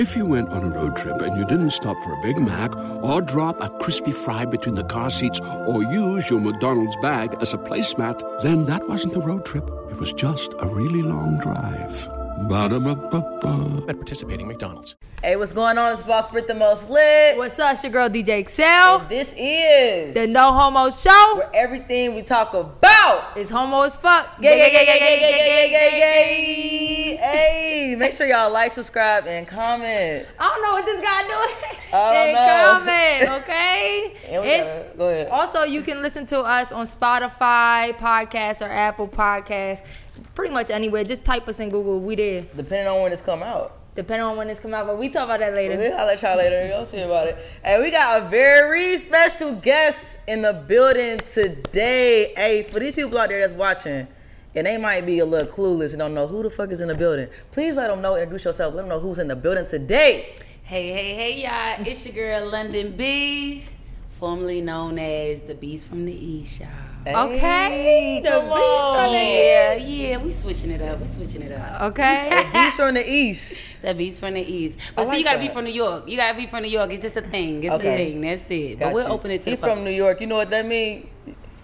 If you went on a road trip and you didn't stop for a Big Mac or drop a crispy fry between the car seats or use your McDonald's bag as a placemat, then that wasn't a road trip. It was just a really long drive. Ba-da-ba-ba-ba. At participating McDonald's. Hey, what's going on? It's Boss Britt the Most Lit. What's up, it's your girl DJ eXeL? This is The No Homo Show where everything we talk about. is homo as fuck. Gay, gay, gay, gay, gay, gay, gay, gay, gay. Hey, make sure y'all like, subscribe, and comment. I don't know what this guy doing. I don't Hey, know. comment, okay? And we It- gotta- go ahead. Also, you can listen to us on Spotify podcast or Apple Podcasts, pretty much anywhere. Just type us in Google. We there, Depending on when it's come out. depending on when this come out. But we talk about that later. We'll holler at y'all later. Y'all see about it. And we got a very special guest in the building today. Hey, for these people out there that's watching, and they might be a little clueless and don't know who the fuck is in the building, please let them know, introduce yourself, let them know who's in the building today. Hey, hey, hey, y'all. It's your girl, Londynn B, formerly known as the Beast from the East, y'all. Okay, Hey, the come beast on. from the Yeah, yeah, we switching it up. We switching it up. Okay. the Beast from the East. The Beast from the East. But I see, like you gotta that. be from New York. You gotta be from New York. It's just a thing. It's Okay. a thing. That's it. Got but we'll you. open it to He the from. New York. You know what that mean?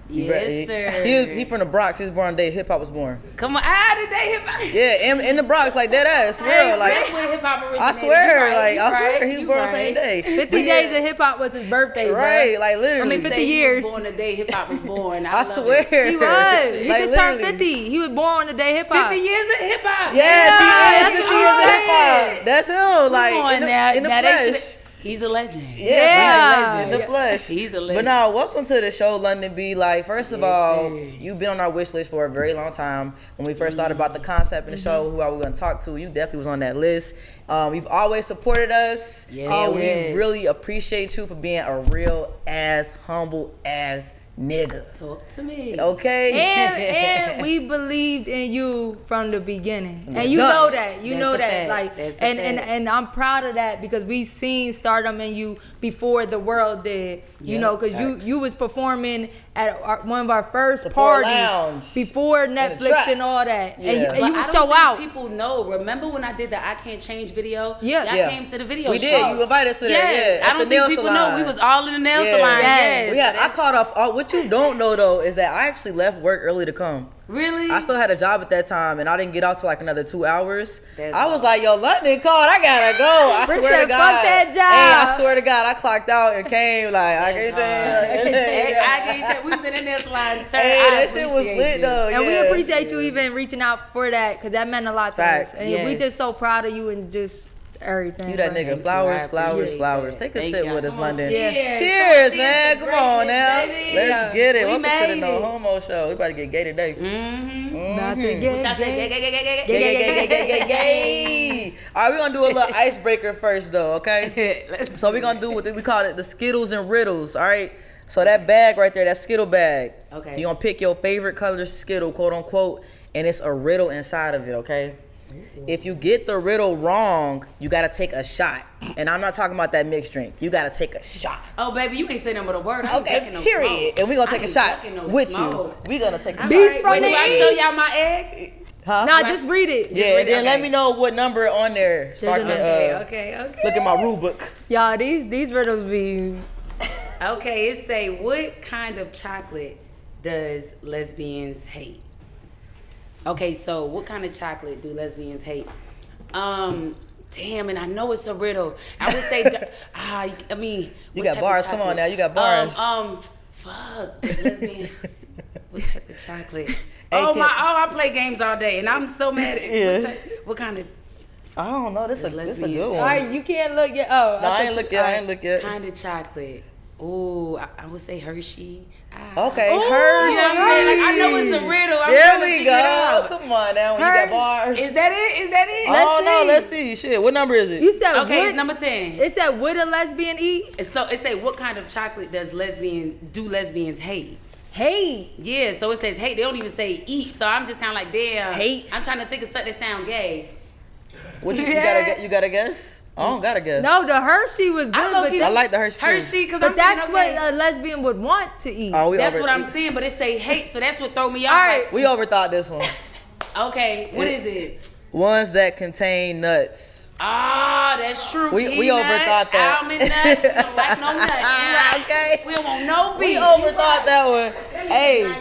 Yes, sir. He, he from the Bronx. He was born the day hip hop was born. Come on, ah, did they hip hop? Yeah, in, in the Bronx, like that ass, for real. Hey, Like that's where hip hop originated. I swear, right, like you I right, swear, he was you born the same day. 50 But days of hip hop was his birthday, bro. Right, like literally. I mean, 50 Say he years. Was born the day hip hop was born. I, I swear. It. He was. He Like, just turned 50. He was born on the day hip hop. 50 years of hip hop. Yes, Yeah, he is that's 50 years of hip hop. That's him. Like Come on in the, now. in the now flesh. Shoulda- He's a legend. Yeah, Yeah. he's a legend in the flesh. He's a But now, welcome to the show, Londynn B. Like, first of Yes, all, sir. you've been on our wish list for a very long time. When we first thought about the concept in the show, mm-hmm. who are we going to talk to? You definitely was on that list. Um, you've always supported us. Yeah, Oh, we really appreciate you for being a real ass, humble ass nigga. Talk to me. Okay. and and we believed in you from the beginning, and That's you up. know that. You That's know that, fact. like, That's and and and I'm proud of that because we seen stardom in you before the world did. You Yeah, know, because you you was performing at our, one of our first Support parties lounge. before Netflix and all that, Yeah. and, you, and you would show out. People know. Remember when I did the I Can't Change video? Yeah. Y'all Yeah. came to the video. We did. You invited us to that. Yes. Yeah. I don't the think people salon. know. We was all in the nail Yeah. salon. Yes. Yes. We had, I that- caught off. All, what you don't know though is that I actually left work early to come. Really? I still had a job at that time, and I didn't get out till like another two hours. That's I was hard. like, "Yo, Londynn called. I gotta go." I Britt swear to God. "Fuck that job." Hey, I swear to God, I clocked out and came like I That's can't. hard. Hey, I Hey, can't change. We was in the nail salon. Sir, hey, I that shit was lit you. though. and we appreciate you even reaching out for that because that meant a lot to Facts. us. And we Yes. just so proud of you and just everything. You that nigga. Thank. Flowers, I flowers, flowers. that. Take a Thank sip y'all. with us, Come Londynn. Yeah. Cheers, Come man. Come on now. baby. Let's get it. We Welcome to the made No. Homo Show. We about to get gay today. Mm-hmm. About to Mhm. get What y'all say? gay. Gay, gay, gay, gay, gay, Gay, gay. gay, gay, gay, gay, gay, gay. All right, we're gonna do a little icebreaker first, though. Okay. So we're gonna do what we call it the Skittles and Riddles. All right. So that bag right there, that Skittle bag. Okay. You're gonna pick your favorite color Skittle, quote unquote, and it's a riddle inside of it. Okay. If you get the riddle wrong, you gotta take a shot. And I'm not talking about that mixed drink. You gotta take a shot. Oh, baby, you ain't say nothing but a word. I ain't Okay, no period. smoke. And we're gonna take a shot no with smoke. you. we gonna take a All shot. Beast right, from wait, the do I show y'all my egg? Huh? Nah, just read it. yeah, read and it, then let me know what number on there. So I can, Okay, uh, okay, okay. Look at my rule book. Y'all, these these riddles be Okay, it say what kind of chocolate does lesbians hate? Okay, so what kind of chocolate do lesbians hate? Um, damn, and I know it's a riddle. I would say, ah, you- I mean, You got bars. Come on now, you got bars. Um, um fuck, does lesbian. what type of chocolate? Oh my! Oh, I play games all day, and I'm so mad at Yeah. what, type, what kind of I don't know. This a this a good one. all right. You can't look yet. Oh, No, I thought ain't you- look yet. I all ain't look yet. kind of chocolate? Ooh, I, I would say Hershey. Ah. Okay, Ooh, You Hershey. know I'm? Like, I know it's a riddle. I'm There we figure it out. go. Come on now. When you Hershey. got bars. Is that it? Is that it? Let's oh no, let's see. Shit, what number is it? You said okay, what? it's number ten. it said would a lesbian eat? So it say what kind of chocolate does lesbian do lesbians hate? Hey, Yeah, so it says hate. They don't even say eat. So I'm just kind of like damn. Hate? I'm trying to think of something that sound gay. What you, you gotta? You gotta guess? I don't gotta guess. no, the Hershey was good, I, but, that- I like the Hershey. Hershey, because but that's what a lesbian would want to eat. Oh, we That's over, what I'm saying, but it say hate, so that's what throw me off. All right. We overthought this one. Like, okay, what is it? Ones that contain nuts. Ah, that's true. We- we overthought that. Almond nuts. We don't like no nuts. Right. Okay. We don't want no beef. We overthought right. that one. Hey,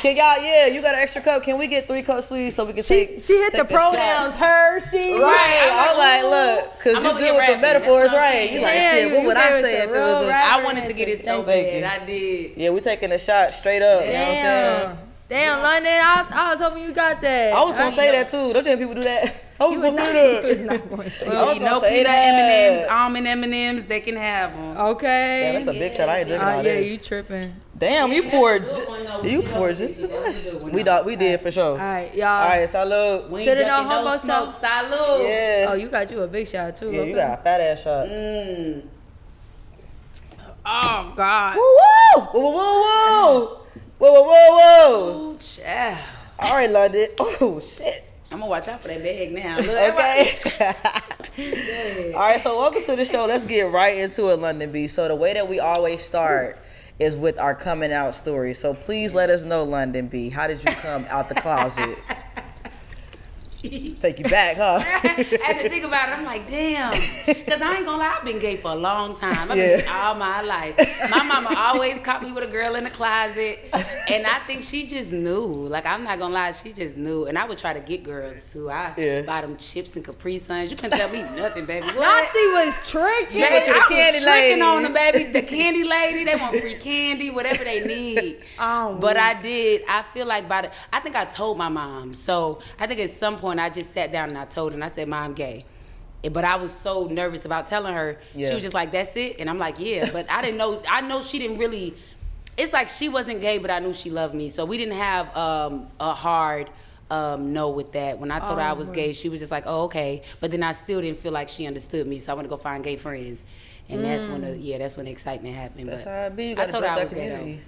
can y'all? Yeah, you got an extra cup. Can we get three cups, please, so we can She take? she hit take the pronouns shot? her, she. Right. I'm like, ooh. look, cause I'm you over good here with the metaphors, That's what I'm right? You saying. like, Yeah, shit. you- What would I say if it was a? rap. I wanted to get it so Thank bad. I did. Yeah, we taking a shot straight up. You know what I'm saying? Damn. Damn, Londynn, I, I was hoping you got that. I was gonna say know. that too. Don't you think people do that? I was You gonna was say not, you was that. not gonna say I Well, was you gonna know, say peanut that. M&Ms, almond M&Ms, they can have them. Okay. Yeah, that's a big shot. I ain't drinking Uh, all yeah, this. you tripping. Damn, you that's poured. a good one, though. You We did poured just one, as that was a good much. We did. We did for sure. All right, y'all. All right, salute. We ain't To the drinking no homo smoke. smoke. Salud. Yeah. Oh, you got you a big shot too. Yeah, you got a fat ass shot. Mm. Oh God. Woo woo! Woo woo woo! Whoa whoa whoa whoa! Ooh, child. All right, Londynn. Oh shit. I'm gonna watch out for that bag now. Look, Okay. All right, so welcome to the show. Let's get right into it, Londynn B. So the way that we always start is with our coming out story. So please let us know, Londynn B. How did you come out the closet? Take you back, huh? I had to think about it. I'm like, damn. Because I ain't gonna lie, I've been gay for a long time. I've Yeah. been gay all my life. My mama always caught me with a girl in the closet. And I think she just knew. Like, I'm not gonna lie, she just knew. And I would try to get girls too. I Yeah. buy them chips and Capri Suns. You couldn't tell me nothing, baby. What? Now she was tricking. went to the I candy was tricking lady. on them, baby. The candy lady, they want free candy, whatever they need. Oh, but I did. I feel like by the, I think I told my mom. So I think at some point I just sat down and I told her, and I said, "Mom, I'm gay." But I was so nervous about telling her. Yeah. She was just like, "That's it," and I'm like, "Yeah." But I didn't know. I know she didn't really. It's like she wasn't gay, but I knew she loved me. So we didn't have um, a hard. Um, no, with that. When I told her I was gay, she was just like, "Oh, okay." But then I still didn't feel like she understood me, so I went to go find gay friends, and that's when the yeah, that's when the excitement happened. That's but how it be. You I told build her I that was gay, though.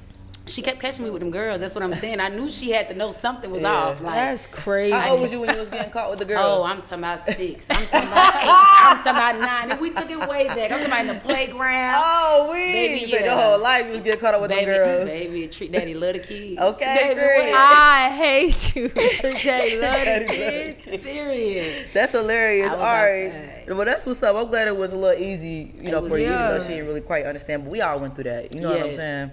Community. She kept catching me with them girls. That's what I'm saying. I knew she had to know something was Yeah. off. Like, That's crazy. How old was you when you was getting caught with the girls? Oh, I'm talking about six. I'm talking about eight. I'm talking about nine. And we took it way back. I'm talking about in the playground. Oh, we. Baby, so your yeah. whole life you was getting caught up with baby, the girls. baby, treat daddy love the kids. Okay, baby, I hate you. They love Daddy the love kids. the kids. Serious. That's hilarious. I All was right. outside. Well, that's what's up. I'm glad it was a little easy, you know, was for you, even though she didn't really quite understand. But we all went through that. You know what I'm saying?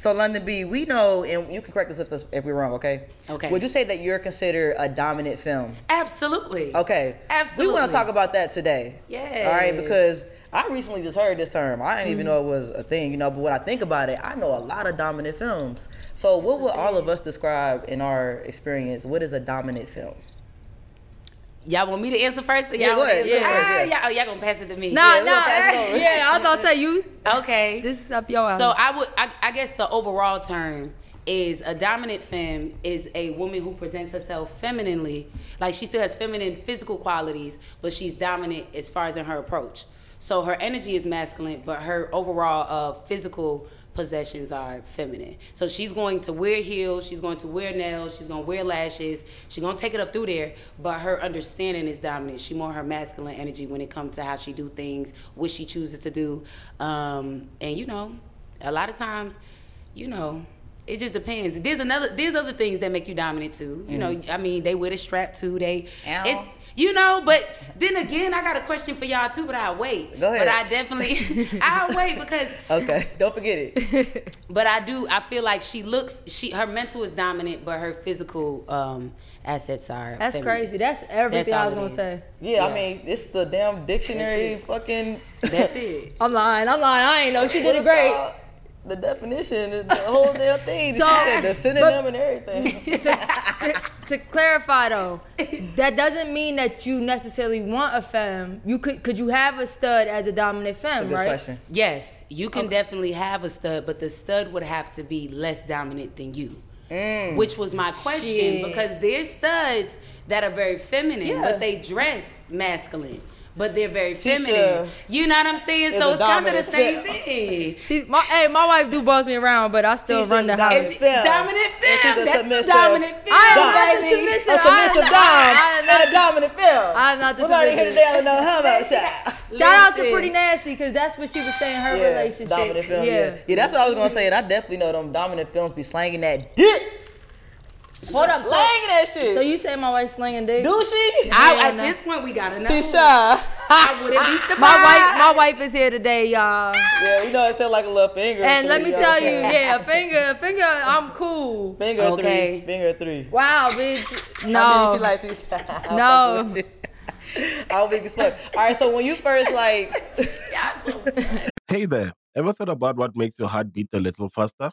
So, Londynn B, we know, and you can correct us if, if we're wrong, okay? Okay. Would you say that you're considered a dominant femme? Absolutely. Okay. Absolutely. We want to talk about that today. Yeah. All right, because I recently just heard this term. I didn't Mm-hmm. even know it was a thing, you know, but when I think about it, I know a lot of dominant femmes. So, what would all of us describe in our experience? What is a dominant femme? Y'all want me to answer first? Or Yeah, y'all go wanna- ahead, Yeah. ahead, yeah. Y'all, oh, y'all gonna pass it to me. Nah, Yeah, we'll nah. it over. Yeah, I was about to say you. Okay. This is up your alley. So I would, I, I guess the overall term is a dominant femme is a woman who presents herself femininely, like she still has feminine physical qualities, but she's dominant as far as in her approach. So her energy is masculine, but her overall uh, physical possessions are feminine. So she's going to wear heels, she's going to wear nails, she's going to wear lashes, she's going to take it up through there, but her understanding is dominant. She more her masculine energy when it comes to how she do things, what she chooses to do. Um, and you know, a lot of times, you know, it just depends. There's another there's other things that make you dominant too. You know, I mean, they wear the strap too. They it, you know, but then again, I got a question for y'all too, but I'll wait. Go ahead. But I definitely I'll wait because Okay, don't forget it. but I do. I feel like she looks. She her mental is dominant, but her physical um, assets are. That's feminine. crazy. That's everything I was gonna is. say. Yeah, I mean, it's the damn dictionary That's fucking. That's it. I'm lying. I'm lying. I ain't know. She did it great. called? The definition is the whole damn thing. So- she said the synonym but- and everything. to, to, to clarify though, that doesn't mean that you necessarily want a femme. You could could you have a stud as a dominant That's a good right? question. Yes, you can definitely have a stud, but the stud would have to be less dominant than you. Mm. Which was my question Shit. because there's studs that are very feminine, Yeah. but they dress masculine. But they're very Tisha feminine. You know what I'm saying? So it's kind of the same fem- thing. She's my hey, my wife do boss me around, but I still Tisha's run the a house. dominant It's femme. dominant And she's femme. a That's submissive dominant femme, I am dom. not the submissive. A submissive I- dom I- I- and a dominant femme. I'm not the We're not here today on no homo shot. Shout out to Pretty Nasty because that's what she was saying her Yeah, relationship. dominant femme. Yeah. yeah, that's what I was gonna say. And I definitely know them dominant femmes be slanging that dick. Hold up, so- Slang that shit. So you say my wife slinging dick? do she? I, at this point, we gotta know. Tisha. I wouldn't be surprised. my wife, my wife is here today, y'all. Yeah, you know it sound like a little finger. And let me tell you, saying? yeah, finger, finger, I'm cool. Finger Okay. three. Finger three. Wow, bitch. How many No. she like Tisha? No. I'll be as fuck. All right, so when you first like, Hey there, ever thought about what makes your heart beat a little faster?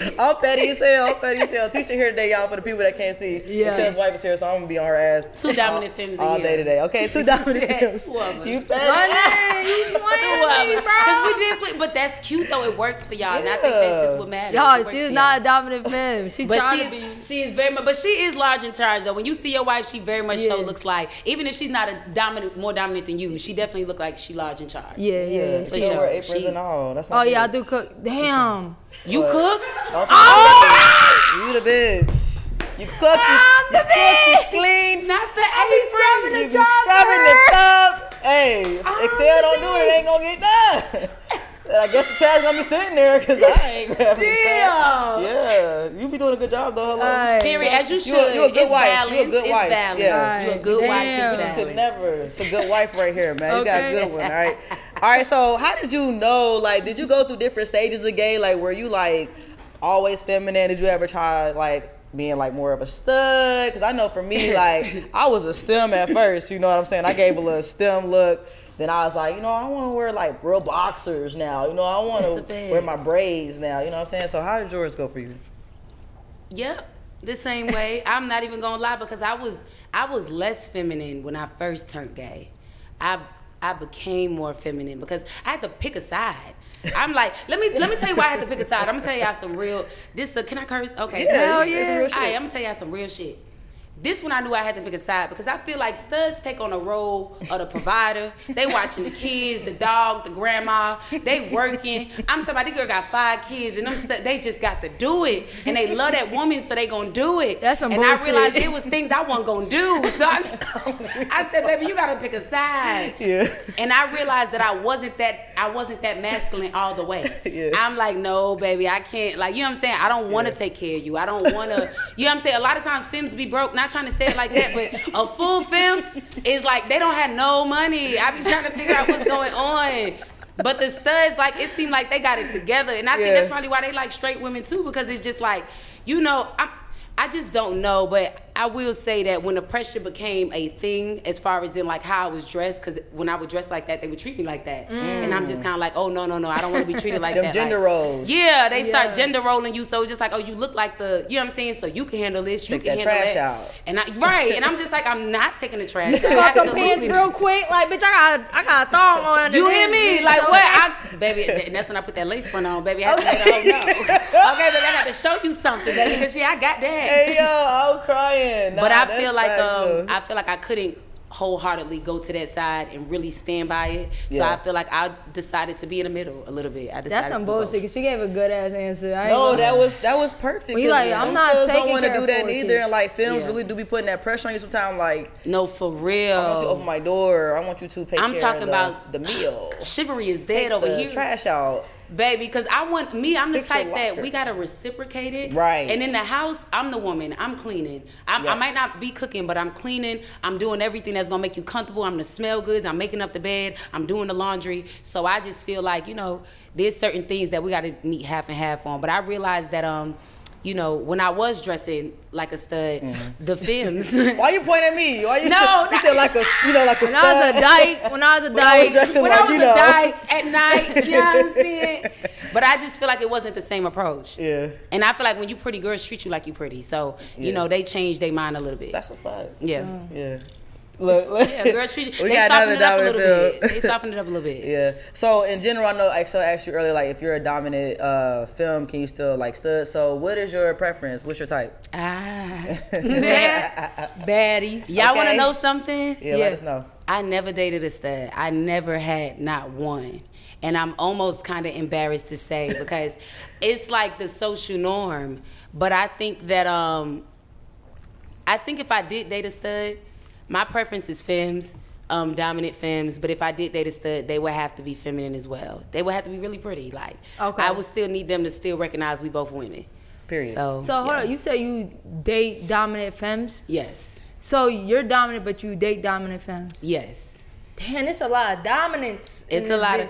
I'm petty as hell. I'm petty as hell. Tisha here today, y'all, for the people that can't see. Yeah. Michelle's wife is here, so I'm gonna be on her ass. Two dominant femmes all in day today. Okay, two dominant Yeah, femmes. two of us. You Run petty. it, you playing me, bro. Because we did split, but that's cute though. It works for y'all, and I think that's just what matters. Y'all, works she's not y'all. a dominant femme. She But trying she, to be. she is very much, but she is large in charge though. When you see your wife, she very much so looks like, even if she's not a dominant, more dominant than you, she definitely look like she large in charge. Yeah, yeah. Yeah, For she sure. wear aprons She- and all. That's my Oh yeah, I do cook. Damn. You cook? Don't Oh, you, you the bitch. You cook, you, I'm you the cook, you clean. Not the I be scrubbing You the be tub, scrubbing the tub. Hey, if eXeL don't do it, it ain't gonna get done. And I guess the trash gonna be sitting there because I ain't grabbing the trash. Damn. Yeah, you be doing a good job though. Hello. Alright. Period. As you should. You a- you a good it's wife. You a good it's wife. Balance. Yeah. You a good Damn. wife. You just could never. It's a good wife right here, man. You got a good one. All right. All right. So, how did you know? Like, did you go through different stages of gay? Like, were you like always feminine? Did you ever try like being like more of a stud? Because I know for me, like, I was a stem at first. You know what I'm saying? I gave a little stem look. Then I was like, you know, I want to wear like real boxers now. You know, I want to wear my braids now. You know what I'm saying? So, how did yours go for you? Yep. The same way. I'm not even gonna lie because I was I was less feminine when I first turned gay. I I became more feminine because I had to pick a side. I'm like, let me let me tell you why I had to pick a side. I'm gonna tell y'all some real. This uh, can I curse? Okay. Yeah, Hell it's yeah. real shit. All right, I'm gonna tell y'all some real shit. This one I knew I had to pick a side because I feel like studs take on a role of the provider. They watching the kids, the dog, the grandma. They working. I'm talking about girl got five kids and them stu- they just got to do it. And they love that woman, so they gonna do it. That's some And I realized it was things I wasn't gonna do. So I, I said, baby, you gotta pick a side. Yeah. And I realized that I wasn't that I wasn't that masculine all the way. Yeah. I'm like, no, baby, I can't. Like, you know what I'm saying? I don't want to take care of you. I don't want to. You know what I'm saying? A lot of times, femmes be broke. Not trying to say it like that, but a full femme is like they don't have no money. I be trying to figure out what's going on. But the studs, like, it seemed like they got it together, and I think Yeah. that's probably why they like straight women too, because it's just like, you know, I'm. I just don't know, but I will say that when the pressure became a thing, as far as in like how I was dressed, because when I would dress like that, they would treat me like that, mm. and I'm just kind of like, oh no, no, no, I don't want to be treated like Them that. gender Like, roles. Yeah, they start gender rolling you, so it's just like, oh, you look like the, you know what I'm saying? So you can handle this, you Take can that handle trash that. out. And I, right, and I'm just like, I'm not taking the trash. You took out. off the Absolutely pants real quick, like bitch. I got, I got a thong on. You underneath, hear me? Like okay? what? I, baby, and that's when I put that lace front on, baby. I have to let the whole know. Okay, baby, I got to show you something, baby, because yeah, I got that. Hey yo, I'm crying. But Nah, I feel like um. I feel like I couldn't wholeheartedly go to that side and really stand by it. So Yeah. I feel like I decided to be in the middle a little bit. I decided That's some bullshit. do both. bullshit. 'cause she gave a good ass answer. I ain't No, gonna- that was that was perfect. When you 'cause like, I'm some not studs don't want to do that four neither, and like femmes Yeah. really do be putting that pressure on you sometimes. Like, No, for real. I want you to open my door. I want you to pay I'm care talking of the, about the meal. Chivalry is Take dead over the here. Trash out. Baby, because I want me, I'm the Fix the type that we gotta reciprocate it. Right. And in the house, I'm the woman. I'm cleaning. I'm, I might not be cooking, but I'm cleaning. I'm doing everything that's gonna make you comfortable. I'm the smell goods. I'm making up the bed. I'm doing the laundry. So I just feel like, you know, there's certain things that we gotta meet half and half on. But I realized that um you know, when I was dressing like a stud, mm-hmm. the femmes. Why you pointing at me? Why you? No, you said like a, you know, like a When I was a dyke, when I was a When I was dyke, when like I was a know. dyke at night, you know what I'm saying? But I just feel like it wasn't the same approach. Yeah, And I feel like when you pretty girls treat you like you pretty. So, you Yeah. know, they change their mind a little bit. that's a fact. yeah. Yeah. Look, look. Yeah, girls treat you. We they got softened another it up a little femme. bit. They softened it up a little bit. Yeah. So in general, I know I still asked you earlier, like if you're a dominant uh, femme, can you still like stud? So what is your preference? What's your type? Ah. baddies. Y'all want to know something? Yeah, let us know. I never dated a stud. I never had not one. And I'm almost kind of embarrassed to say because it's like the social norm. But I think that um I think if I did date a stud, my preference is femmes, um, dominant femmes. But if I did date a stud, they would have to be feminine as well. They would have to be really pretty. Like Okay. I would still need them to still recognize we both women. Period. So, So hold yeah. on, you say you date dominant femmes. Yes. So you're dominant, but you date dominant femmes. Yes. Damn, it's a lot of dominance. It's a this lot of,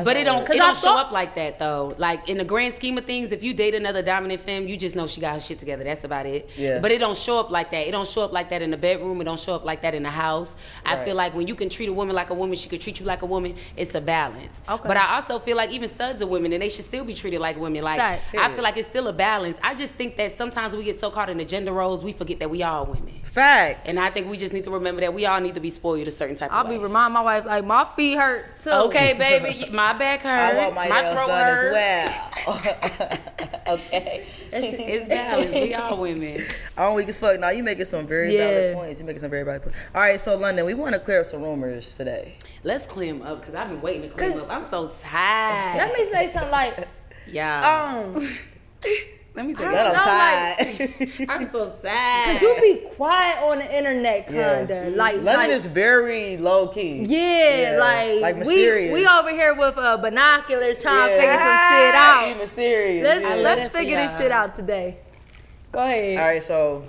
bitch. but it don't, it 'Cause I don't show up like that though. Like in the grand scheme of things, if you date another dominant femme, you just know she got her shit together. That's about it. Yeah. But it don't show up like that. It don't show up like that in the bedroom. It don't show up like that in the house. I feel like when you can treat a woman like a woman, she could treat you like a woman. It's a balance. Okay. But I also feel like even studs are women, and they should still be treated like women. Like Facts. I feel like it's still a balance. I just think that sometimes we get so caught in the gender roles, we forget that we all women. Facts. And I think we just need to remember that we all need to be spoiled a certain type I'll of be way. remind my wife like my feet hurt too. Okay, baby, my back hurt. I want my, nails throat done hurt. as well. okay. It's- It's balanced. We all women. I'm weak as fuck. Now you making some very Yeah. valid points. You making some very valid points. All right, so Londynn, we want to clear up some rumors today. Let's clean up because I've been waiting to clean up. I'm so tired. Let me say something like yeah. um. Let me say you, that I'm know, like- tired. I'm so sad. Cause you be quiet on the internet, kinda like Londynn like, is very low key. yeah, Yeah, like, like we mysterious. we over here with uh, binoculars trying to Yeah. figure some shit out. mysterious. Let's yeah. let's that for figure this shit out today. Go ahead. All right, so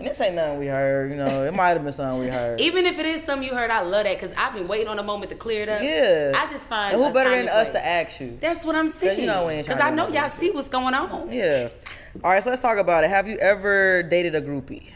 and this ain't nothing we heard. You know, it might have been something we heard. Even if it is something you heard, I love that because I've been waiting on a moment to clear it up. Yeah. I just find. and who better than us to ask you? That's what I'm saying. you know Because I know no y'all see what's going on. Yeah. All right, so let's talk about it. Have you ever dated a groupie?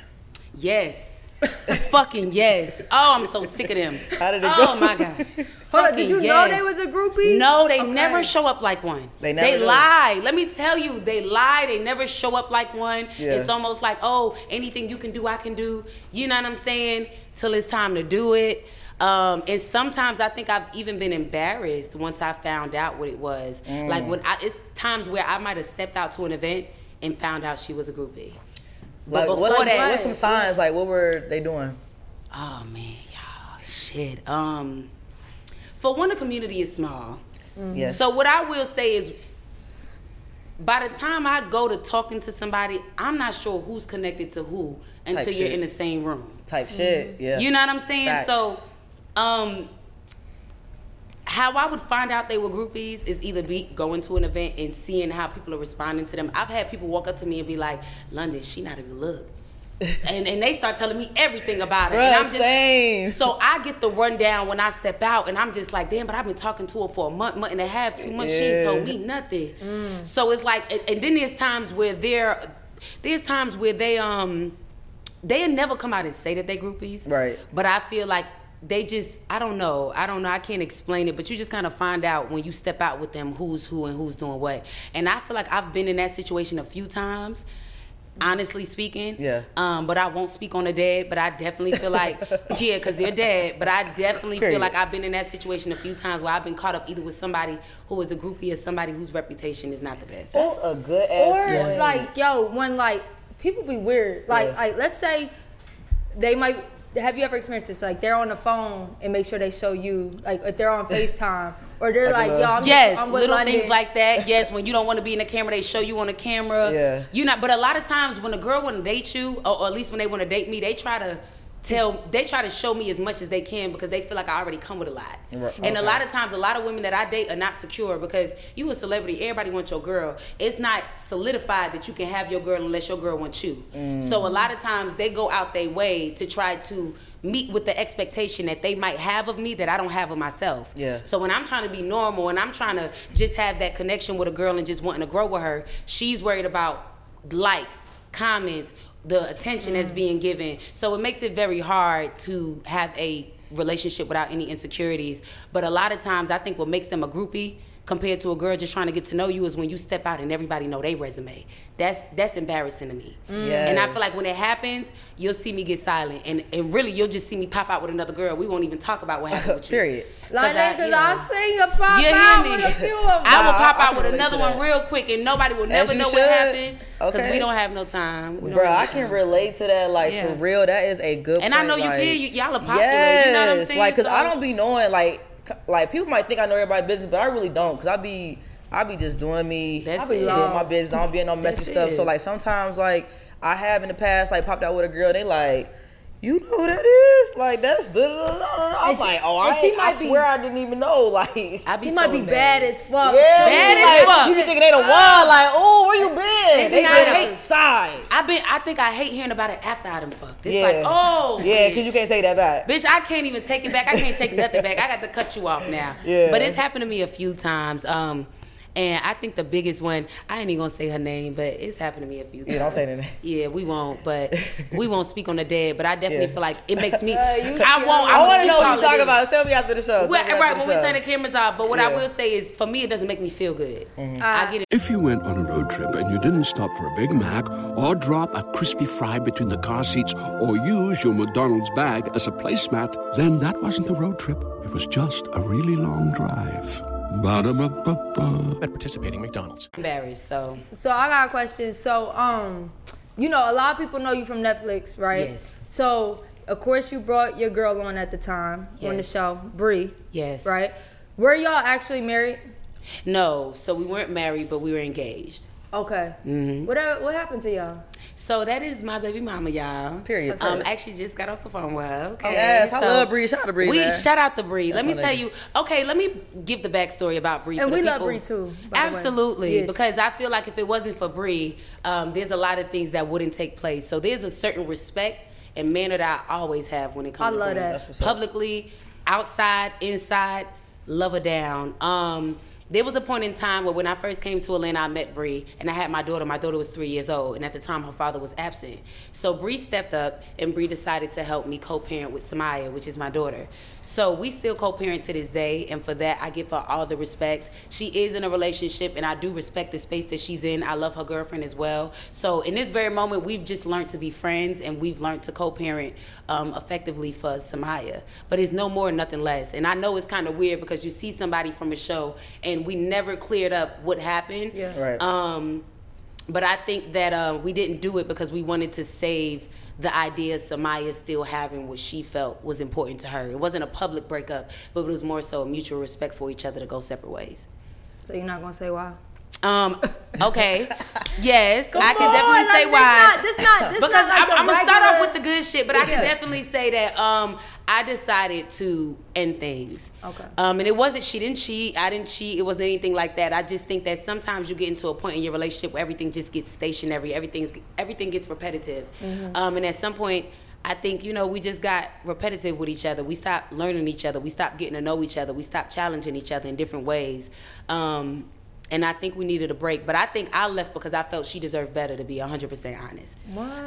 Yes. Fucking yes. Oh, I'm so sick of them. How did it oh go? my god. Hold on, did Fucking you know they was a groupie? No, they Okay. never show up like one. They never do. lie. Let me tell you, they lie. They never show up like one. Yeah. It's almost like, oh, anything you can do, I can do. You know what I'm saying? Till it's time to do it. Um, and sometimes I think I've even been embarrassed once I found out what it was. Mm. Like when I, it's times where I might have stepped out to an event and found out she was a groupie. Like, But what's, before some, that- what's some signs? Like, what were they doing? Oh man, y'all, shit. Um, for one, the community is small. Yes. So what I will say is, by the time I go to talking to somebody, I'm not sure who's connected to who until Type you're shit. in the same room. type shit? Yeah. You know what I'm saying? Facts. So, um, how I would find out they were groupies is either be going to an event and seeing how people are responding to them. I've had people walk up to me and be like, "Londynn, she not a good look," and and they start telling me everything about it. and I'm just, same. So I get the rundown when I step out, and I'm just like, "Damn!" But I've been talking to her for a month, month and a half, two months. She ain't told me nothing. So it's like, and, and then there's times where they're, there's times where they um, they never come out and say that they groupies. Right. But I feel like they just I don't know. I don't know. I can't explain it, but you just kind of find out when you step out with them who's who and who's doing what. And I feel like I've been in that situation a few times. Honestly speaking, Yeah. Um, but I won't speak on the dead. But I definitely feel like, yeah, because they're dead. But I definitely Period. feel like I've been in that situation a few times where I've been caught up either with somebody who is a groupie or somebody whose reputation is not the best. That's a good ass or point. like yo when like people be weird like Yeah. like let's say they might have you ever experienced this like they're on the phone and make sure they show you like if they're on facetime or they're Like like, yo I'm yes, I'm with little Londynn. things like that. Yes, when you don't want to be in the camera, they show you on the camera. Yeah. You not, but a lot of times when a girl want to date you, or, or at least when they want to date me, they try to tell, they try to show me as much as they can because they feel like I already come with a lot. Right, And a lot of times, a lot of women that I date are not secure because you a celebrity, everybody wants your girl. It's not solidified that you can have your girl unless your girl wants you. Mm. So a lot of times they go out their way to try to meet with the expectation that they might have of me that I don't have of myself. Yeah. So when I'm trying to be normal and I'm trying to just have that connection with a girl and just wanting to grow with her, she's worried about likes, comments, the attention that's mm-hmm. being given. So it makes it very hard to have a relationship without any insecurities. But a lot of times, I think what makes them a groupie compared to a girl just trying to get to know you is when you step out and everybody know their resume. That's that's embarrassing to me. Mm. And I feel like when it happens, you'll see me get silent, and and really you'll just see me pop out with another girl. We won't even talk about what happened with you. Period. Like because you know. I seen you pop You out with a few of them. I will pop I- I out can with another to one real quick, and nobody will never know should. what happened because Okay. we don't have no time. We Bro, have no I can time. relate to that. Like Yeah. for real, that is a good. And I point, know you like, can. You- y'all are popular, Yes, you know what I'm saying? like, cause I don't be knowing like, c- like people might think I know everybody's business, but I really don't. Cause I be, I be just doing me, That's I be it. doing my business. I don't be in no messy That's stuff. So like sometimes like I have in the past like popped out with a girl. They like. You know who that is? Like that's da da da da. da." I'm And she- like, oh, I, she ain't, I might be- swear I didn't even know. Like, I be She so might be bad embarrassed. as fuck. yeah, Bad you as like, fuck. You be thinking they the one. Like, oh, where you been? And They then I been hate- outside. I been. I think I hate hearing about it after I done fucked. It's yeah. like, oh, yeah, because you can't take that back. Bitch, I can't even take it back. I can't take nothing back. I got to cut you off now. Yeah. But it's happened to me a few times. Um, and I think the biggest one, I ain't even gonna say her name, but it's happened to me a few times. Yeah, don't say the name. Yeah, we won't, but we won't speak on the dead. But I definitely Yeah. feel like it makes me. Uh, you- I won't. I I'm want to know what all you talking about. Tell me after the show. Well, Tell right after when the we turn the cameras off. But what I will say is, for me, it doesn't make me feel good. Mm-hmm. I get it. If you went on a road trip and you didn't stop for a Big Mac or drop a crispy fry between the car seats or use your McDonald's bag as a placemat, then that wasn't a road trip. It was just a really long drive. Ba-da-ba-ba-ba. At participating McDonald's. Embarrassed. So So I got a question. So um, you know, a lot of people know you from Netflix, right? Yes. So of course you brought your girl on at the time on the show, Bree. Yes. Right. Were y'all actually married? no, so we weren't married, but we were engaged. Okay. Mm-hmm. What uh, what happened to y'all? So that is my baby mama, y'all. Period. Um, actually just got off the phone with her. Okay. Yes, I So love Bree. Shout out to Bree, We man. shout out to Bree. Let me tell nigga. you. Okay, let me give the backstory about Bree. And for the we love people. Bree too, by the way. Absolutely, Yes. because I feel like if it wasn't for Bree, um, there's a lot of things that wouldn't take place. So there's a certain respect and manner that I always have when it comes I to love Bree. that. That's what's up. Publicly, outside, inside, love her down. Um, there was a point in time where when I first came to Atlanta, I met Bree, and I had my daughter. My daughter was three years old, and at the time, her father was absent. So Bree stepped up, and Bree decided to help me co-parent with Samaya, which is my daughter. So we still co-parent to this day, and for that, I give her all the respect. She is in a relationship, and I do respect the space that she's in. I love her girlfriend as well. So in this very moment, we've just learned to be friends, and we've learned to co-parent um, effectively for Samaya. But it's no more, nothing less. And I know it's kind of weird because you see somebody from a show, and we never cleared up what happened. Yeah. Right. Um, but I think that uh, we didn't do it because we wanted to save the idea Samaya still having what she felt was important to her. It wasn't a public breakup, but it was more so a mutual respect for each other to go separate ways. So you're not gonna say why? Um, okay. yes, Come I can on, definitely like, say this why. not- this not- this because not like I'm, I'm gonna start off with the good shit, but I can definitely say that um, I decided to end things. Okay. Um, and it wasn't she didn't cheat, I didn't cheat. It wasn't anything like that. I just think that sometimes you get into a point in your relationship where everything just gets stationary. Everything's everything gets repetitive. Mm-hmm. Um, and at some point. I think you know we just got repetitive with each other. We stopped learning each other. We stopped getting to know each other. We stopped challenging each other in different ways. Um, and I think we needed a break. But I think I left because I felt she deserved better, to be 100% honest.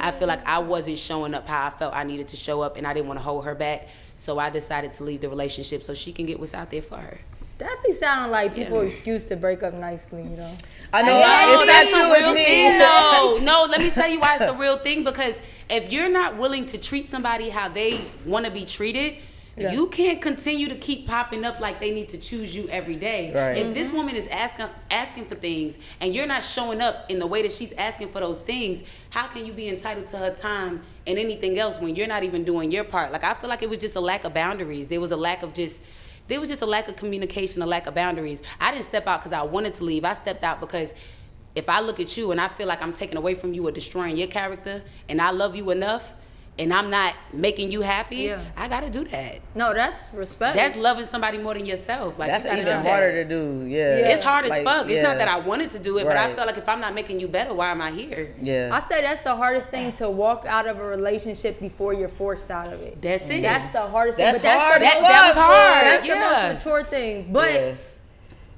I feel like I wasn't showing up how I felt I needed to show up, and I didn't want to hold her back. So I decided to leave the relationship so she can get what's out there for her. That be sounding like people Yeah. excuse to break up nicely, you know. I know. Yeah, it's that's not a you, real it's thing. me. No, no. Let me tell you why it's a real thing. Because if you're not willing to treat somebody how they want to be treated, Yeah. you can't continue to keep popping up like they need to choose you every day. Right. If this mm-hmm. woman is asking asking for things and you're not showing up in the way that she's asking for those things, how can you be entitled to her time and anything else when you're not even doing your part? Like I feel like it was just a lack of boundaries. There was a lack of just there was just a lack of communication, a lack of boundaries. I didn't step out because I wanted to leave. I stepped out because if I look at you and I feel like I'm taking away from you or destroying your character, and I love you enough, and I'm not making you happy, Yeah. I gotta do that. No, that's respect. That's loving somebody more than yourself. Like That's you even do that. harder to do. Yeah. It's hard as Like, fuck. It's yeah. not that I wanted to do it, but I Right. felt like if I'm not making you better, why am I here? Yeah. I say that's the hardest thing to walk out of a relationship before you're forced out of it. That's it. That's the hardest That's thing. But hard that's the, that, that was hard. boy. that's the most mature thing. But Yeah.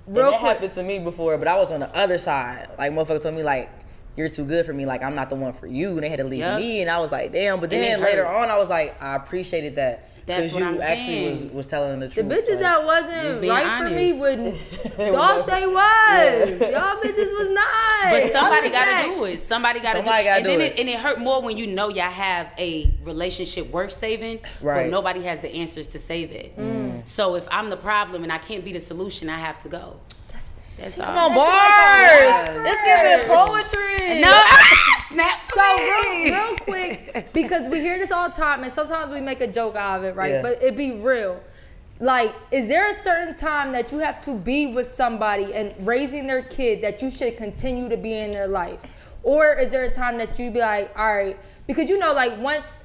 real and that quick, happened to me before, but I was on the other side. Like motherfucker told me like, you're too good for me. Like I'm not the one for you. And they had to leave Yep. me, and I was like, damn. But then later hurt. on, I was like, I appreciated that. That's 'cause what you I'm actually was, saying. was telling the truth. The bitches like- that wasn't Just being right for me honest. wouldn't They thought they was. Y'all bitches was not. But somebody gotta do it. Somebody got to do Somebody it. gotta And do then it. it. And it hurt more when you know y'all have a relationship worth saving, Right. but nobody has the answers to save it. Mm. So if I'm the problem and I can't be the solution, I have to go. That's- That's Come all. on, bars. like a It's giving poetry. No, snap to So me. real, real quick, because we hear this all the time, and sometimes we make a joke out of it, right? Yeah. But it be real. Like, is there a certain time that you have to be with somebody and raising their kid that you should continue to be in their life, or is there a time that you be like, all right, because you know, like once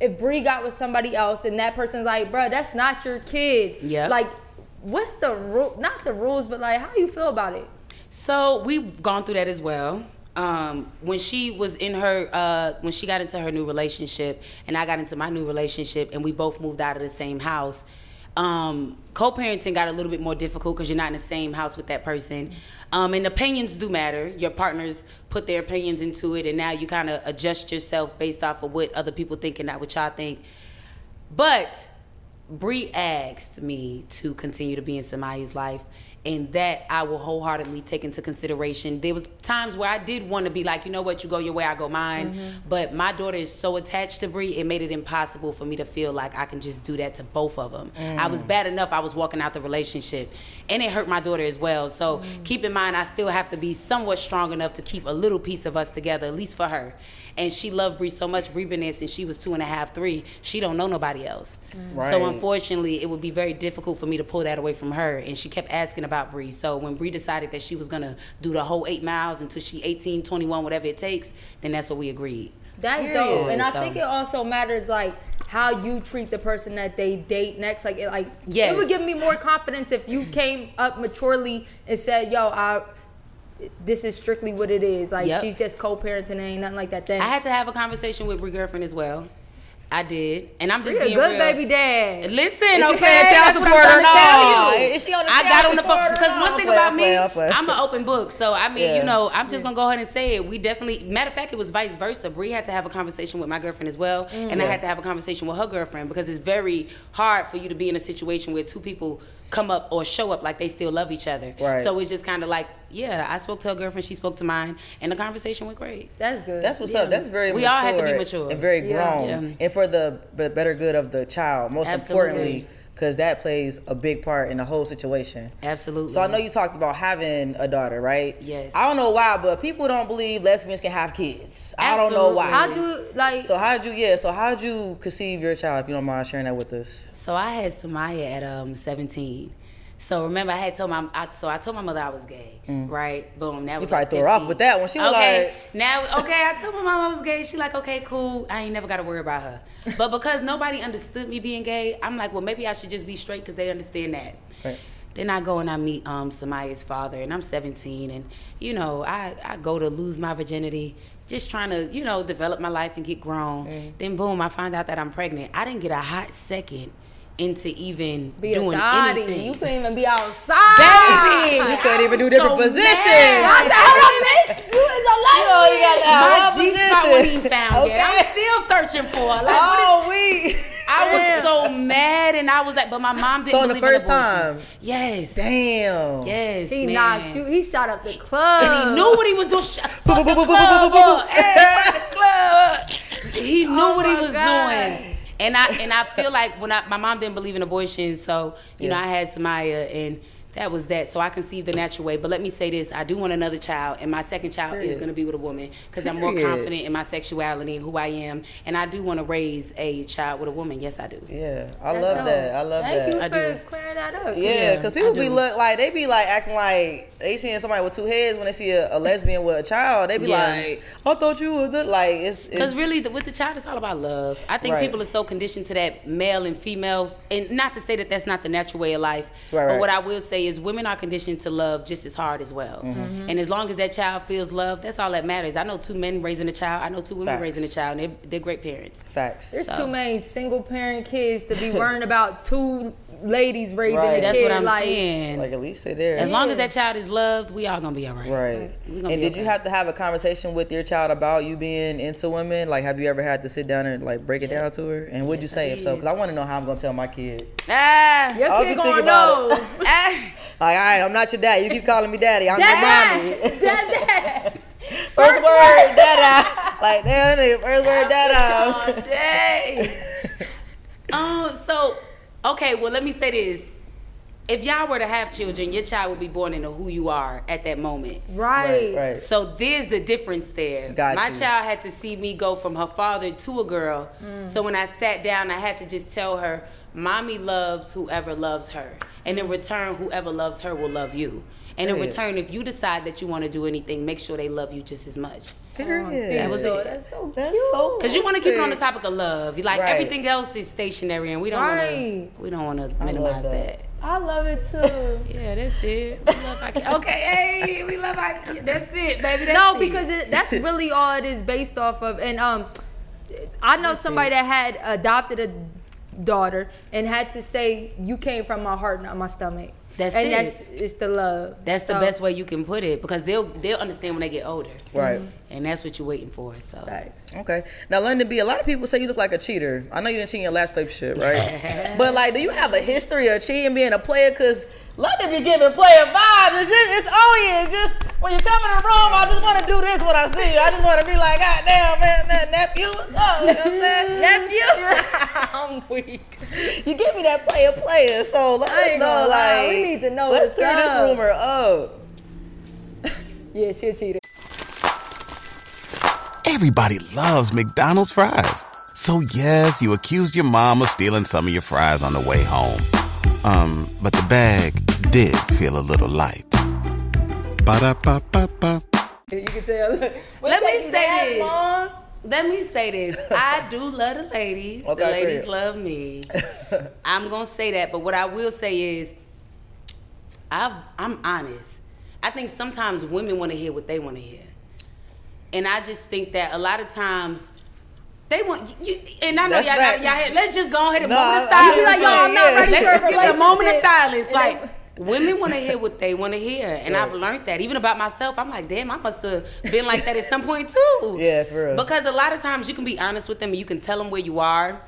if Bree got with somebody else and that person's like, bro, that's not your kid. Yeah. Like, what's the rule? Not the rules, but like, how you feel about it? So we've gone through that as well. Um, when she was in her, uh, when she got into her new relationship, and I got into my new relationship, and we both moved out of the same house. Um, co-parenting got a little bit more difficult because you're not in the same house with that person, um, and opinions do matter. Your partners put their opinions into it, and now you kind of adjust yourself based off of what other people think and not what y'all think. But Bree asked me to continue to be in Samaya's life, and that I will wholeheartedly take into consideration. There was times where I did want to be like, you know what, you go your way, I go mine. Mm-hmm. But my daughter is so attached to Bree, it made it impossible for me to feel like I can just do that to both of them. I was mm. bad enough. I was walking out the relationship, and it hurt my daughter as well. So mm. keep in mind, I still have to be somewhat strong enough to keep a little piece of us together, at least for her. And she loved Bree so much. Bree been there since she was two and a half, three. She don't know nobody else. Mm. So Right. unfortunately, it would be very difficult for me to pull that away from her. And she kept asking about Bree. So when Bree decided that she was gonna do the whole eight miles until she 18, 21, whatever it takes, then that's what we agreed. That's Period. dope, and I So- think it also matters like how you treat the person that they date next. Like, it, like Yes. it would give me more confidence if you came up maturely and said, "Yo, I." This is strictly what it is. Like Yep. she's just co-parenting, and ain't nothing like that. Then I had to have a conversation with Bree girlfriend as well. I did, and I'm just You're a good real. baby dad. Listen, Is okay, child that's what I'm support or trying tell you. Is she on the I got on the phone because not? one I'm thing playing, about I'm me, playing, I'm playing. I'm an open book. So I mean, Yeah. you know, I'm just gonna go ahead and say it. We definitely, matter of fact, it was vice versa. Bree had to have a conversation with my girlfriend as well, and I mm. had to have a conversation with her girlfriend because it's very hard for you to be in a situation where two people come up or show up like they still love each other. Right. So it's just kind of like, yeah, I spoke to her girlfriend, she spoke to mine, and the conversation went great. That's good. That's what's up. That's very We mature all have to be mature. and very grown, Yeah. and for the better good of the child. Most Absolutely. importantly, because that plays a big part in the whole situation. Absolutely. So I know you talked about having a daughter, right? Yes. I don't know why, but people don't believe lesbians can have kids. I don't know why. How'd you like? So how'd you? Yeah. So how'd you conceive your child? If you don't mind sharing that with us. So I had Samaya at um 17. So remember, I had told my I, so I told my mother I was gay, right? Boom. That Mm. You was probably like threw her off with that one. She was okay, like- now okay. I told my mom I was gay. She like, okay, cool. I ain't never got to worry about her. But because nobody understood me being gay, I'm like, well, maybe I should just be straight because they understand that. Right. Then I go and I meet um Samaya's father, and I'm 17, and you know I I go to lose my virginity, just trying to you know develop my life and get grown. Mm. Then boom, I find out that I'm pregnant. I didn't get a hot second into even be a doing daddy. anything. You couldn't even be outside. Baby, You couldn't even was do different so positions. mad. I said, hold up, bitch. You is a You only got that My G spot wasn't position. even found yet. I'm Okay. still searching for. Like, Oh, we. I was so mad, and I was like, but my mom didn't So on the believe in first abortion. time? Yes. Damn. Yes. He man. knocked you. He shot up the club. And he knew what he was doing. Sh- Boo, fuck boo, the boo, boo, club. Hey, the club. He knew Oh what he was God. doing. And I and I feel like when I my mom didn't believe in abortion, so you know I had Samaya and that was that. So I conceived the natural way. But let me say this: I do want another child, and my second child is going to be with a woman because I'm more confident in my sexuality and who I am, and I do want to raise a child with a woman. Yes, I do. Yeah, I That's love dope. that. I love that. Thank you for do. clearing that up. Yeah, Yeah, because people be look like they be like acting like they seeing somebody with two heads when they see a, a lesbian with a child. They be Yeah. like, I thought you was the-" like it's Because really, the, with the child, it's all about love. I think Right. people are so conditioned to that male and females, and not to say that that's not the natural way of life. Right, but right. what I will say is, women are conditioned to love just as hard as well. Mm-hmm. And as long as that child feels love, that's all that matters. I know two men raising a child. I know two women Facts. raising a child, and they're, they're great parents. facts. There's So- too many single parent kids to be worrying about two ladies raising Right. a That's kid. what I'm like, saying. Like at least stay there. as long as that child is loved, we all gonna be all right. Right. We gonna And be did you have to have a conversation with your child about you being into women? Like, have you ever had to sit down and like break it down to her? And what'd you say I if so? Because I want to know how I'm gonna tell my kid. Ah, Your kid gonna know. ah. Like, all right, I'm not your dad. You keep calling me daddy. I'm your Dad, mommy. dad, dad. First word, dada. Like, damn, nigga, first word, all dada. day. um. So, okay. Well, let me say this. If y'all were to have children, your child would be born into who you are at that moment. Right. Right, right. So there's the difference there. Got My you. child had to see me go from her father to a girl. Mm. So when I sat down, I had to just tell her, "Mommy loves whoever loves her, and in return, whoever loves her will love you. And in return, if you decide that you want to do anything, make sure they love you just as much. Period. That was So it. That's so That's cute. so Cause you want to keep it on the topic of love. Like Right. everything else is stationary, and we don't want to. We don't want to I love minimize that. that. I love it too. Yeah, that's it. We love our. Okay, hey, we love our kid. That's it, baby. That's no, it. because it, that's really all it is based off of. And um, I know somebody that had adopted a daughter and had to say, "You came from my heart, not my stomach." That's and it. that's it's the love. That's the best way you can put it because they'll they'll understand when they get older, Right. Mm-hmm. and that's what you're waiting for. So Facts. Okay. Now, Londynn B, a lot of people say you look like a cheater. I know you didn't cheat in your last relationship, right? but like, do you have a history of cheating, being a player? Cause Londynn be giving player vibes. It's just, it's on you. It's just when you come in the room, I just want to do this when I see you. I just want to be like, God damn, man, that nephew, what's up? You know what I'm saying? Nephew, I'm weak. You give me that player, player. So let I us ain't know, like, We need to know Let's what's clear this rumor up. Yeah, she a cheater. Everybody loves McDonald's fries. So yes, you accused your mom of stealing some of your fries on the way home. Um, but the bag did feel a little light. Ba-da-ba-ba-ba. You can tell. Let me say that this. long. let me say this: I do love the ladies. Okay, the ladies great. love me. I'm gonna say that, but what I will say is, I've, I'm honest. I think sometimes women want to hear what they want to hear, and I just think that a lot of times. They want you, and I know That's y'all, got, facts. y'all. Had, let's just go ahead and No, moment of I- I silence. hear like, what you're I'm not saying. ready Let's for a just give a moment of silence. Like women want to hear what they want to hear, and I've learned that even about myself. I'm like, damn, I must have been like that at some point too. Yeah, for real. Because a lot of times you can be honest with them, and you can tell them where you are.